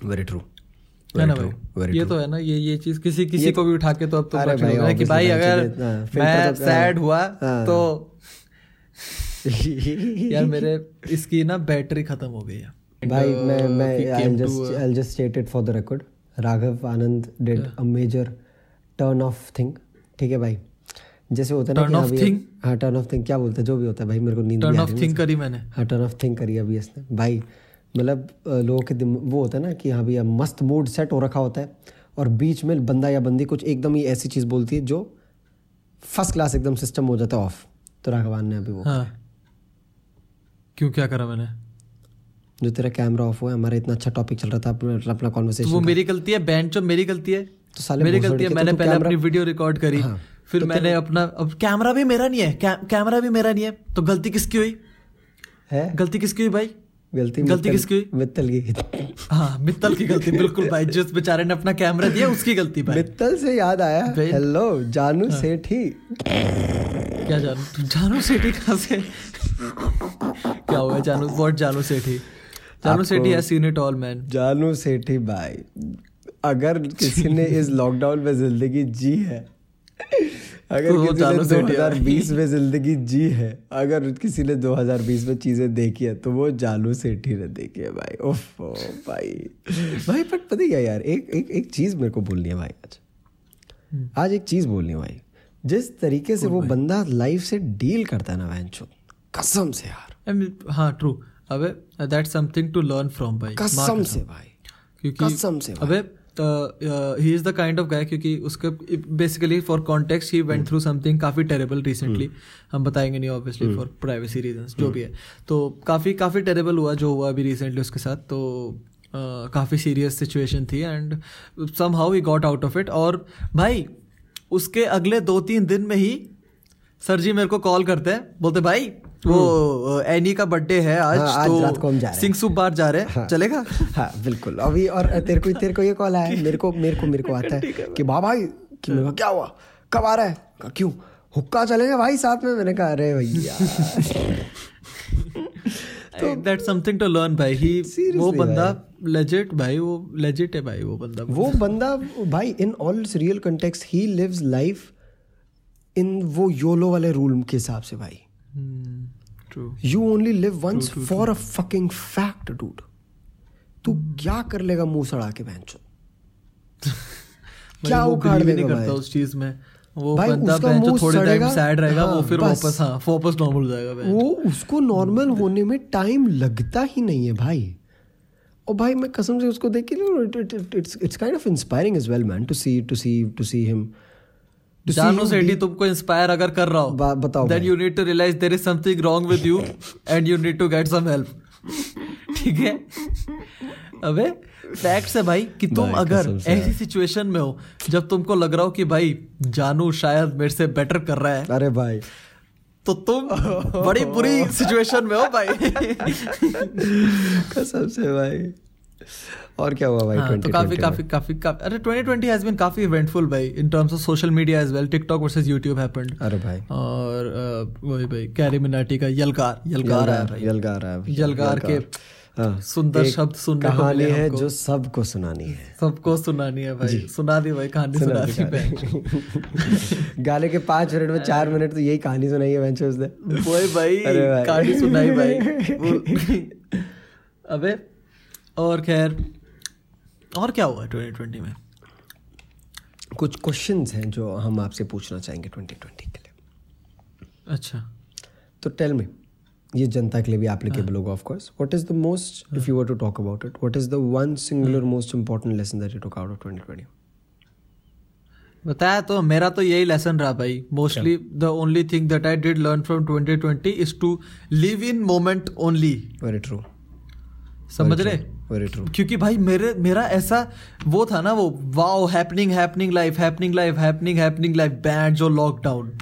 very true. है ना भाई? ये तो है ना ये ये चीज़ किसी किसी को भी उठा के तो अब तो भाई है कि भाई अगर मैं सैड तो हुआ हाँ। तो यार मेरे इसकी ना बैटरी खत्म हो गई है। भाई मैं मैं I just I just state it for the record Raghav Anand did a major turn off thing ठीक है भाई? जैसे होता है ना टर्न ऑफ़ थिंग हाँ टर्न ऑफ़ थिंग क्या बोलते हैं? जो भी होता है भाई मेरे को नींद टर्न ऑफ़ थिंग करी मैंने। हाँ टर्न ऑफ़ थिंग करी अभी इसने। भाई मतलब लोगों के वो होता है ना कि हाँ भैया मस्त मूड सेट हो रखा होता है और बीच में बंदा या बंदी कुछ एकदम ही ऐसी चीज़ बोलती है जो फ़र्स्ट क्लास एकदम सिस्टम हो जाता है ऑफ़ तो राघवान ने अभी वो हाँ। क्यों क्या करा मैंने? जो तेरा कैमरा ऑफ़ हुआ हमारा इतना अच्छा टॉपिक चल रहा था अपना अपना कॉन्वर्सेशन वो मेरी गलती है बैंड जो मेरी गलती है? तो साले मेरी गलती है मैंने पहले अपनी वीडियो रिकॉर्ड करी हाँ, फिर तो मैंने अपना अब कैमरा भी मेरा नहीं है कैमरा भी मेरा नहीं है तो गलती किसकी हुई? है? गलती किसकी हुई भाई? गलती गलती किसकी? मित्तल की हाँ मित्तल की गलती बिल्कुल भाई जिस बेचारे ने अपना कैमरा दिया उसकी गलती भाई। मित्तल से याद आया। हेलो जानू हाँ। सेठी। क्या जानू? जानू सेठी कहाँ से? क्या हुआ जानू? What Janu Sethi. Janu Sethi has seen it all man Janu Sethi भाई अगर किसी ने इस लॉकडाउन में ज़िंदगी जी है अगर किसी ने 2020 में ज़िंदगी जी है अगर किसी ने 2020 में चीज़ें देखी है तो वो जालू सेठी ने देखी है भाई। ओफ भाई। भाई बट पता क्या यार एक एक एक चीज़ मेरे को बोलनी है भाई आज। हम्म। आज एक चीज़ बोलनी है भाई। जिस तरीके से वो बंदा लाइफ से डील करता है ना वैन कसम से यार। हाँ ट्रू अबे that's something to learn from भाई कसम से भाई। क्योंकि कसम से अबे he is the kind of guy क्योंकि उसके basically for context he went through something काफ़ी टेरेबल रिसेंटली हम बताएँगे नहीं ऑब्वियसली फॉर प्राइवेसी रीजन जो भी है. तो काफ़ी काफ़ी टेरेबल हुआ जो हुआ अभी रिसेंटली उसके साथ. तो uh, काफ़ी सीरियस सिचुएशन थी and somehow he got out of it और भाई उसके अगले दो तीन दिन में ही सर जी मेरे को कॉल करते हैं. बोलते भाई वो एनी का बर्थडे है आज हाँ, आज तो रात को हम जा रहे हैं। सिंह सुप बार जा रहे हैं। हाँ, चलेगा? हाँ बिल्कुल। अभी और तेरे को तेरे को ये कॉल आया मेरे को मेरे को मेरे को आता है कि बाबा कि मेरे को क्या हुआ? कब आ रहा है? क्यों? हुक्का चलेगा भाई साथ में? मैंने कहा अरे भैया। तो दैट समथिंग टू लर्न भाई। ही वो बंदा लेजिट भाई वो लेजिट है भाई वो बंदा। वो बंदा भाई in all real context he lives life in वो योलो वाले रूल के हिसाब से भाई। You only live once for a fucking fact dude तू hmm. क्या कर लेगा मुँह सड़ा के बहन क्या उखाड़ लेगा करता उस चीज़ में। वो भाई बंदा उसका मुँह थोड़ी टाइम सैड रहेगा हाँ, वो फिर वापस हाँ वापस नॉर्मल हो जाएगा वो उसको नॉर्मल होने में टाइम लगता ही नहीं है भाई। और भाई मैं कसम से उसको देख के it's it's kind of inspiring as well man to see to see to see him Jano Sethi तुमको इंस्पायर अगर कर रहा हो बताओ then you need to realise there is something wrong with you and you need to get some help ठीक है? अबे fact है भाई कि तुम अगर ऐसी सिचुएशन में हो जब तुमको लग रहा हो कि भाई जानू शायद मेरे से बेटर कर रहा है। अरे भाई। तो तुम बड़ी बुरी सिचुएशन में हो भाई। कसम से भाई। और क्या हुआ भाई? हाँ, तो काफ़ी काफ़ी काफ़ी काफ़ी अरे 2020 हैज़ बीन काफ़ी इवेंटफुल भाई in terms of social media as well TikTok versus YouTube happened अरे भाई। और वही भाई कैरी मिनाटी का यलकार यलकार है भाई। यलकार है यलकार के हाँ, सुंदर शब्द सुनने को मिले है जो सबको सुनानी है। सबको सुनानी है भाई। सुना दी भाई कहानी सुना दी गाले के पाँच मिनट में चार मिनट तो यही कहानी सुनाई है वही भाई कहानी सुनाई भाई। अबे और खैर और क्या हुआ ट्वेंटी ट्वेंटी में? कुछ क्वेश्चन हैं जो हम आपसे पूछना चाहेंगे ट्वेंटी ट्वेंटी के लिए। अच्छा। तो टेल में ये जनता के लिए भी एप्लीकेबल हाँ। होगा of course what is the most if you were to talk about it what is the one singular most important lesson that you took out of 2020 बताया तो मेरा तो यही लेसन रहा भाई। Mostly the only thing that I did learn from 2020 is to live in moment only very true समझ रहे? क्योंकि भाई मेरे मेरा ऐसा वो था ना वो wow happening happening life happening life happening happening life band जो लॉकडाउन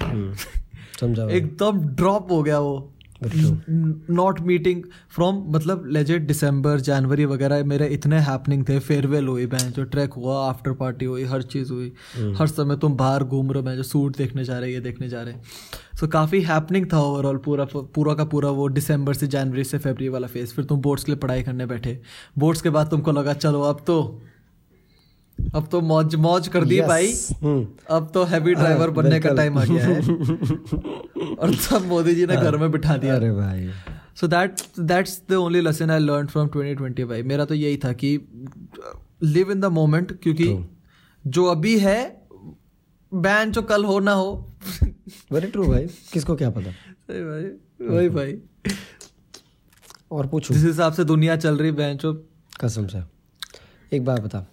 समझा एकदम ड्रॉप हो गया वो। नॉट मीटिंग फ्रॉम मतलब लेजेट दिसंबर जनवरी वगैरह मेरे इतने हैपनिंग थे। फेयरवेल हुई बहन जो ट्रैक हुआ आफ्टर पार्टी हुई हर चीज़ हुई। Hmm. हर समय तुम बाहर घूम रहे हो मैं जो सूट देखने जा रहे ये देखने जा रहे सो so, काफ़ी हैपनिंग था ओवरऑल पूरा पूरा का पूरा वो दिसंबर से जनवरी से फेबरी वाला फ़ेज़ फिर तुम बोर्ड्स के लिए पढ़ाई करने बैठे। बोर्ड्स के बाद तुमको लगा चलो अब तो अब तो मौज मौज कर दी Yes. भाई। हम्म। अब तो हैवी ड्राइवर हाँ, बनने का टाइम आ गया है। और तब मोदी जी ने घर में बिठा दिया। अरे भाई। So that that's the only lesson I learn from 2020 भाई। मेरा तो यही था कि लिव इन द मोमेंट क्योंकि True. जो अभी है बैन जो कल हो ना हो। वेरी ट्रू भाई। किसको क्या पता? सही भाई वही भाई। और पूछू? जिस हिसाब से दुनिया चल रही बैन जो कसम से। एक बार बता।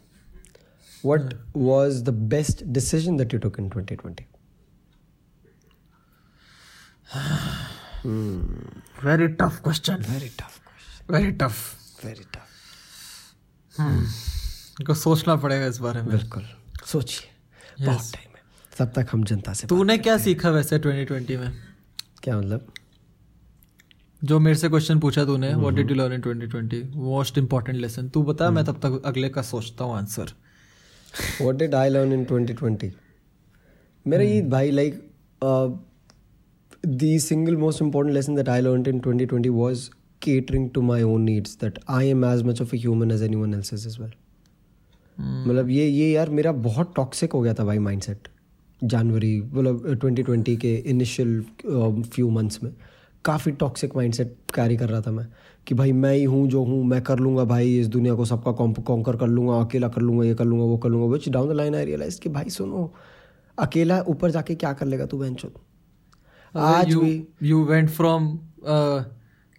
What was the best decision that you took in 2020 very tough question very tough very tough very tough को सोचना पड़ेगा इस बारे में। बिल्कुल। सोचिए। बहुत टाइम है। तब तक हम जनता से तूने क्या सीखा वैसे 2020 में? क्या मतलब? जो मेरे से क्वेश्चन पूछा तूने what did you learn in 2020 most important lesson तू बता मैं तब तक अगले का सोचता हूँ answer what did I learn in twenty twenty मेरा ये भाई like the single most important lesson that I learn in twenty twenty was catering to my own needs that I am as much of human as anyone else is is well मतलब ये ये यार मेरा बहुत toxic हो गया था भाई माइंड सेट जनवरी मतलब ट्वेंटी ट्वेंटी के इनिशियल फ्यू मंथ्स में। काफ़ी टॉक्सिक माइंड सेट कैरी कर रहा था मैं। कि भाई मैं ही हूँ जो हूँ मैं कर लूँगा भाई इस दुनिया को सबका कॉन्कर कर लूँगा अकेला कर लूँगा ये कर लूँगा वो कर लूँगा which down the line I realise कि भाई सुनो अकेला ऊपर जाके क्या कर लेगा तू बहन आज यू भी यू वेंट फ्रॉम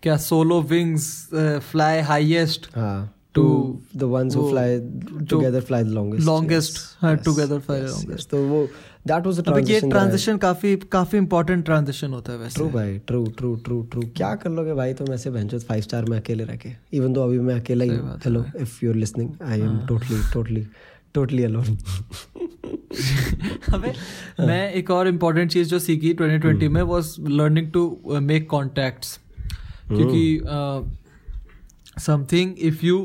क्या सोलो विंग्स फ्लाई हाईएस्ट हाँ to to the ones who वो- fly to together fly the longest longest, Yes, हाँ, yes, fly yes, longest. yes. तो वो that was a अब ये ट्रांजिशन काफ़ी काफ़ी इंपॉर्टेंट ट्रांजिशन होता है वैसे। ट्रू भाई ट्रू ट्रू ट्रू ट्रू क्या कर लोगे भाई तुम ऐसे बेंचो फाइव स्टार में अकेले के? इवन दो अभी मैं अकेला ही हूँ। Hello if you are listening I am totally totally totally alone अबे मैं एक और इम्पोर्टेंट चीज़ जो सीखी 2020 में was learning to make contacts क्योंकि समथिंग इफ़ यू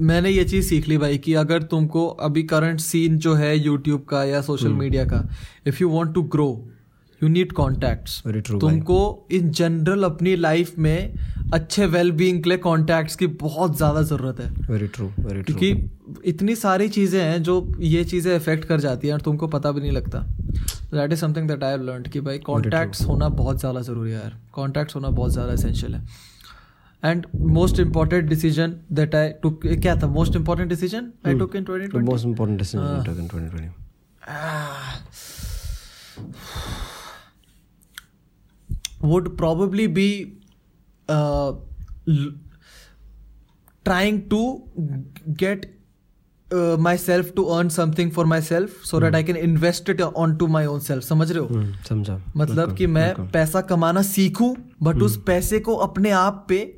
मैंने ये चीज़ सीख ली भाई कि अगर तुमको अभी करंट सीन जो है यूट्यूब का या सोशल मीडिया का if you want to grow you need contacts तुमको इन जनरल अपनी लाइफ में अच्छे वेल बींग के लिए कॉन्टैक्ट्स की बहुत ज़्यादा ज़रूरत है। वेरी ट्रू वेरी ट्रू क्योंकि इतनी सारी चीज़ें हैं जो ये चीज़ें इफ़ेक्ट कर जाती हैं और तुमको पता भी नहीं लगता। That is something that I have learned कि भाई कॉन्टैक्ट्स होना बहुत ज़्यादा ज़रूरी है यार। कॉन्टैक्ट्स होना बहुत ज़्यादा एसेंशियल है। And most important decision that I took क्या था? Most important decision I took in twenty twenty most important decision I took in twenty twenty would probably be trying to get myself to earn something for myself so that I can invested on to my own self समझ रहे हो? समझा। मतलब कि मैं पैसा कमाना सीखूं बट उस पैसे को अपने आप पे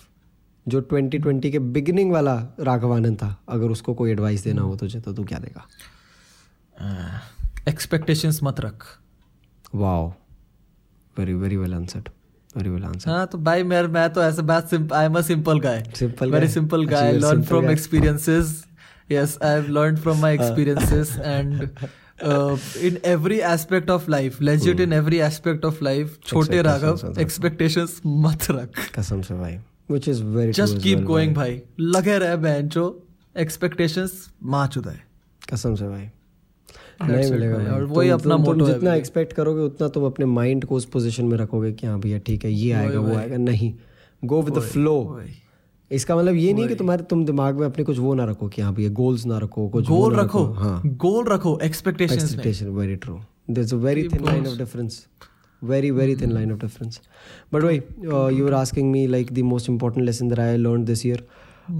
जो 2020 के बिगिनिंग वाला राघव था अगर उसको कोई एडवाइस देना हो तुझे तो तू क्या देगा? एक्सपेक्टेशंस मत रख। Wow very very well answered very well answer हाँ तो भाई मेर मैं तो ऐसे बात I am a simple guy simple very simple guy learn from experiences yes I have learn from my experiences and in every aspect of life legit in every aspect of life छोटे Raghav expectations मत रख। कसम से भाई। Which is very true just keep well, going भाई। लगे रहे बेंचो expectations माँ चुदा है कसम से भाई। नहीं मिलेगा भाई। और वही अपना है जितना। एक्सपेक्ट करोगे उतना तुम अपने माइंड को उस पोजीशन में रखोगे कि हाँ भैया ठीक है ये आएगा वो आएगा। नहीं। गो विद द फ्लो इसका मतलब ये नहीं कि तुम्हारे तुम दिमाग में अपने कुछ वो ना रखो कि हाँ भैया गोल्स ना रखो कुछ गोल रखो। हाँ। गोल रखो expectation expectation very true there's a very thin line of difference very very thin line of difference but wait uh, you were asking me like the most important lesson that i learned this year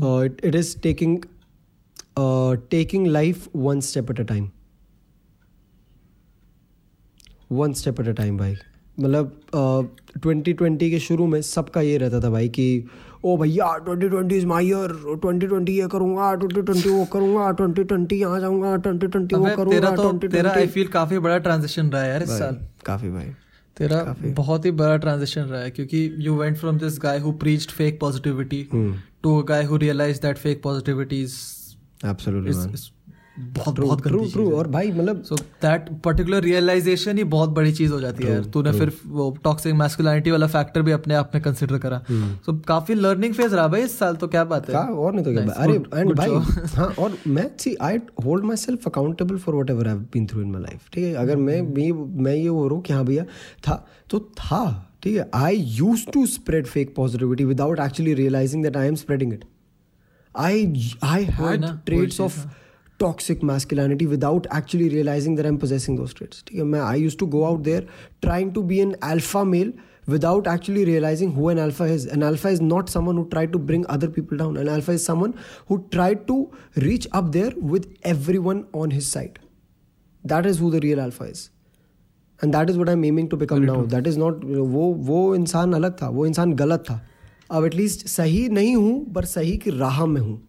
uh, it, it is taking uh, taking life one step at a time one step at a time भाई मतलब twenty twenty के शुरू में सबका ये रहता था भाई कि ओ भैया twenty twenty is my year twenty twenty ये करूँगा ट्वेंटी ट्वेंटी वो करूँगा ट्वेंटी ट्वेंटी यहाँ जाऊँगा ट्वेंटी ट्वेंटी वो करूँगा तेरा तो 2020 तेरा आई फील काफ़ी बड़ा ट्रांजिशन रहा है यार इस साल काफ़ी भाई तेरा बहुत ही बड़ा ट्रांजिशन रहा है क्योंकि you went from this guy who preached fake positivity. To a guy who realise that fake positivity is absolutely बहुत बहुत ट्रू ट्रू और भाई मतलब सो दैट पर्टिकुलर रियलाइजेशन ही बहुत बड़ी चीज़ हो जाती है। यार तूने फिर वो टॉक्सिक मैस्कुलिनिटी वाला फैक्टर भी अपने आप में कंसिडर करा। सो काफ़ी लर्निंग फ़ेज़ रहा भाई इस साल तो क्या बात है? और नहीं तो क्या अरे एंड भाई. हाँ और मैं see I hold myself accountable for whatever I been through in my life ठीक है? अगर मैं मैं मैं ये हो रहा हूँ कि हाँ भैया था तो था ठीक है? I use to spread fake positivity without actually realising that I am spreading it I I had traits of toxic masculinity without actually realising there am possessing those states ठीक है मैं I use to go out there trying to be an alpha male without actually realising who an alpha is an alpha is not someone who try to bring other people down an alpha is someone who try to reach up there with everyone on his side that is who the real alpha is and that is what I am to become down that is not वो वो इंसान अलग था वो इंसान गलत था अब एटलीस्ट सही नहीं हूँ पर सही की राह में हूँ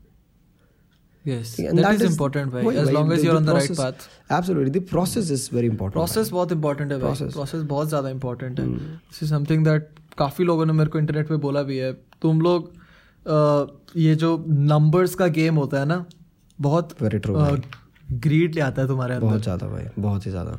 yes And that is important भाई as long as you're on the right path. Absolutely, the process is very important. Process बहुत इंपॉर्टेंट है भाई Process. बहुत ज़्यादा इंपॉर्टेंट है. Hmm. दिस इज़ समथिंग काफ़ी लोगों ने मेरे को इंटरनेट पे बोला भी है. तुम लोग ये जो नंबर्स का गेम होता है ना बहुत Very ग्रीड ले आता है तुम्हारे बहुत ज़्यादा भाई बहुत ही ज़्यादा.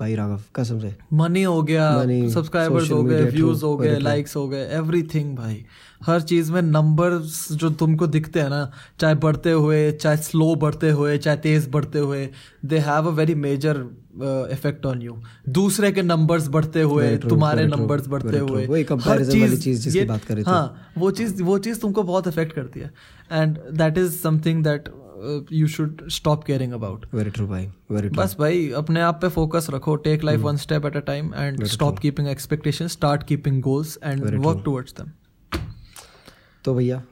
भाई राघव कसम से। मनी हो गया सब्सक्राइबर्स हो गए व्यूज़ हो गए लाइक्स हो गए एवरीथिंग भाई। हर चीज़ में नंबर्स जो तुमको दिखते हैं ना चाहे बढ़ते हुए चाहे स्लो बढ़ते हुए चाहे तेज बढ़ते हुए they have a very major effect on you दूसरे के नंबर्स बढ़ते हुए तुम्हारे नंबर्स बढ़ते हुए। वही चीज़ ये- बात कर हाँ वो चीज़ वो चीज़ तुमको बहुत इफ़ेक्ट करती है। And that is something that you should stop caring about very true भाई वेरी ट्रू बस भाई अपने आप पे फोकस रखो take life one step at a time and stop keeping expectation start keeping goals and work. Towards them तो भैया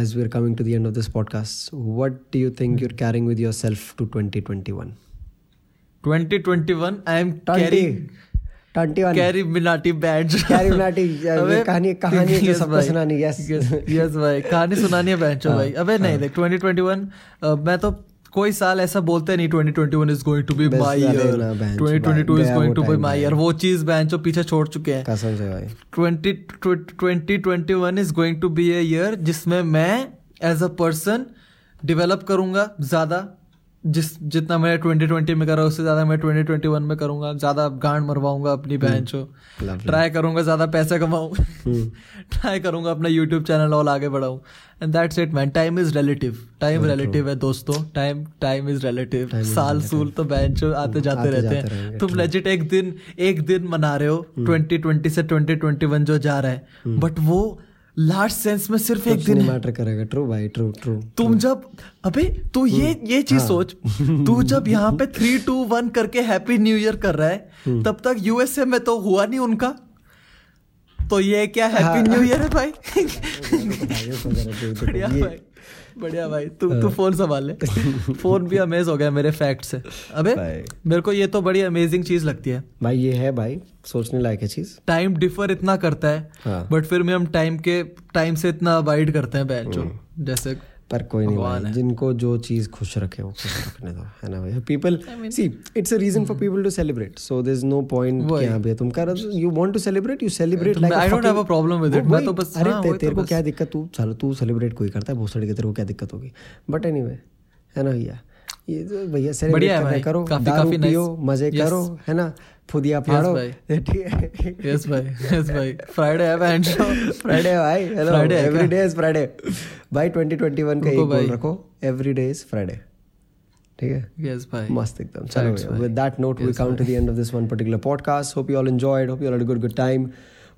as we are coming to the end of this podcast what do you think you are carrying with yourself to 2021 2021 I am carrying 21 carry Minati band Minati, ये कहानी- कहानी जो सबको सुनानी, yes. Yes भाई. कहानी सुनानी है बैंड हाँ, भाई. अबे नहीं देख 2021 अ, मैं तो कोई साल ऐसा बोलते नहीं 2021 is going to be my year 2022 is going to be my year वो चीज़ बैंड जो पीछे छोड़ चुके हैं. कसम से भाई. 20 2021 is going to be a year जिसमें मैं एज अ पर्सन डेवलप करूँगा ज़्यादा जिस जितना मैं 2020 में कर रहा हूँ उससे ज़्यादा मैं 2021 में करूँगा। ज़्यादा गांड मरवाऊँगा अपनी बहन को। ट्राई करूँगा ज़्यादा पैसे कमाऊं। हम्म। ट्राई करूँगा अपना यूट्यूब चैनल और आगे बढ़ाऊं। And that's it man time is relative time relative है दोस्तों। टाइम टाइम इज़ रिलेटिव साल सूल तो बहन चो आते जाते रहते हैं। तुम लेजिट एक दिन एक दिन मना रहे हो 2020 से 2021 जो जा रहा है। बट वो लास्ट सेंस में सिर्फ़ एक दिन मैटर करेगा। ट्रू भाई ट्रू ट्रू तुम जब अबे तू ये ये चीज़ सोच। तू जब यहाँ पे थ्री टू वन करके हैप्पी न्यू ईयर कर रहा है तब तक यूएसए में तो हुआ नहीं उनका। तो ये क्या हैप्पी न्यू ईयर है भाई? बढ़िया भाई। बढ़िया भाई तू तू फ़ोन संभाल ले। फ़ोन भी अमेज हो गया मेरे फैक्ट से। अबे मेरे को ये तो बड़ी अमेजिंग चीज़ लगती है। भाई ये है भाई सोचने लायक है चीज़। टाइम डिफर इतना करता है हाँ। बट फिर भी हम टाइम के टाइम से इतना अवॉइड करते हैं बैच जैसे पर कोई नहीं भाई जिनको जो चीज़ खुश रखे वो खुश रखने दो है ना भाई people see it's a reason for people to celebrate so there is no point. कि हाँ भैया तुम कर you want to celebrate you celebrate like I don't have a problem with it. मैं तो बस- अरे हाँ, ते- तो तेरे को क्या दिक्कत तू चलो तू सेलिब्रेट कोई करता है बहुत सारे के तेरे को क्या दिक्कत होगी बट एनीवे है ना भैया ये तो भैया सेलिब्रेट करो काफी- दारू. पियो मज़े करो है ना फुदिया फाड़ो भाई। ठीक है यस भाई यस भाई फ्राइडे है बैंड फ्राइडे भाई हेलो Friday है एवरी डे इज फ्राइडे भाई 2021 का एक रुको गोल भाई। रखो एवरी डे इज फ्राइडे ठीक है यस भाई मस्त एकदम चलो Thanks, भैया भाई. with that note we come to the end of this one particular podcast hope you all enjoyed hope you all had a good good time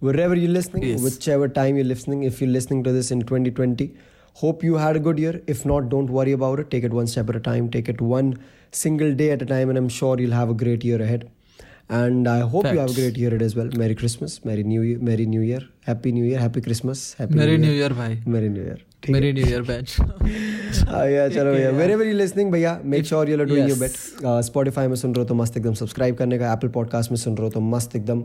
wherever you're listening Yes. whichever time you're listening if you're listening to this in 2020 hope you had a good year if not don't worry about it take it one step at a time take it one single day at a time and i'm sure you'll have a great year ahead and I hope Facts. you have a great year it as well. Merry Christmas, Merry New Year, Merry New Year, Happy New Year, Happy Christmas, Happy Merry भाई. Merry New Year. Merry New Year, batch. या चलो भैया very very listening भैया make sure you are doing your bit Spotify में सुन रहे हो तो मस्त एकदम सब्सक्राइब करने का एप्पल पॉडकास्ट में सुन रहे हो तो मस्त एकदम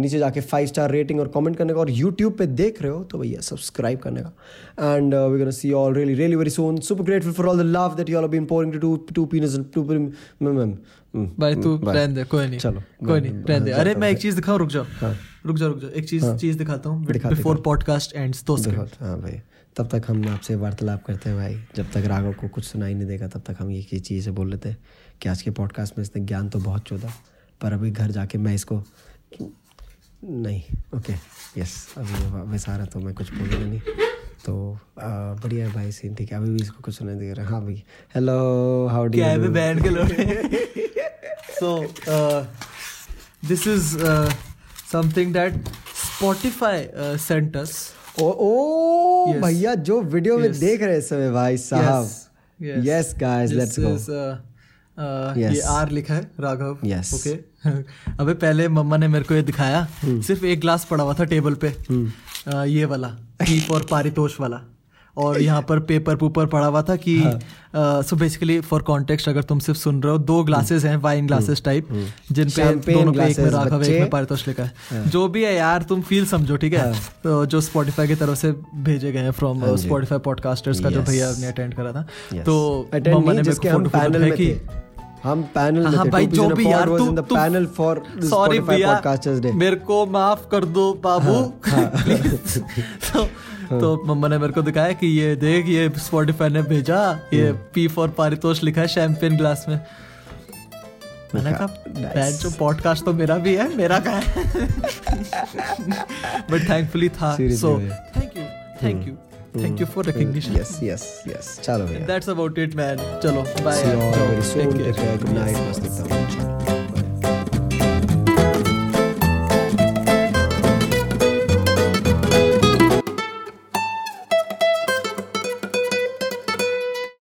नीचे जाके फाइव स्टार रेटिंग और कमेंट करने का और यूट्यूब पे देख रहे हो तो भैया सब्सक्राइब करने का and we can see all really really very soon super grateful for all the love that you are been pouring to to पीनस to ma'am भाई तू रहने दे कोई नहीं चलो कोई नहीं रहने दे। अरे मैं एक चीज़ दिखाऊँ रुक जाओ। रुक जाओ रुक जाओ एक चीज़ चीज़ दिखाता हूँ। बिफोर पॉडकास्ट एंड्स तो हाँ भाई। तब तक हम आपसे वार्तालाप करते हैं भाई। जब तक राघव को कुछ सुनाई नहीं देगा तब तक हम ये चीज़ बोल लेते हैं कि आज के पॉडकास्ट में इसने ज्ञान तो बहुत चौदा पर अभी घर जाके मैं इसको नहीं ओके यस अभी वैसा रहा तो मैं कुछ बोलूँगा नहीं। तो बढ़िया भाई सीन ठीक है। अभी भी इसको कुछ सुनाई दे रहा। हाँ भाई। हेलो हाउ डू क्या बैंड के लोग so this is something that Spotify sent us ओ ओ भैया जो वीडियो में देख रहे हैं समय भाई साहब। यस गाइस लेट्स गो ये आर लिखा है राघव। यस ओके अबे पहले मम्मा ने मेरे को ये दिखाया। hmm. सिर्फ़ एक ग्लास पड़ा हुआ था टेबल पे। hmm. ये वाला और पारितोष वाला। और यहाँ पर पेपर पुपर पड़ा हुआ था कि सो बेसिकली फॉर कॉन्टेक्स्ट अगर तुम सिर्फ़ सुन रहे हो दो ग्लासेस हैं वाइन ग्लासेस टाइप जिन पे दोनों पे एक में राघव एक में पारितोष लिखा है। हाँ। जो भी है यार तुम फील समझो ठीक है? हाँ। तो जो स्पॉटिफाई की तरफ़ से भेजे गए हैं फ्रॉम स्पॉटिफाई पॉडकास्टर्स का जो भैया ने अटेंड करा था तो मम्मा ने मेरे को हम पैनल हाँ भाई जो भी यार तू तू पैनल फॉर सॉरी भैया मेरे को माफ़ कर दो बाबू। तो हाँ। तो मम्मा ने मेरे को दिखाया कि ये देख ये स्पॉटिफाई ने भेजा ये पी फॉर पारितोष लिखा है शैंपेन ग्लास में। मैंने कहा जो पॉडकास्ट तो मेरा भी है मेरा का है? बट थैंकफुली था so thank you thank you thank you for recognition yes yes yes चलो दैट्स अबाउट इट मैन चलो bye see you all very soon take care good night मस्त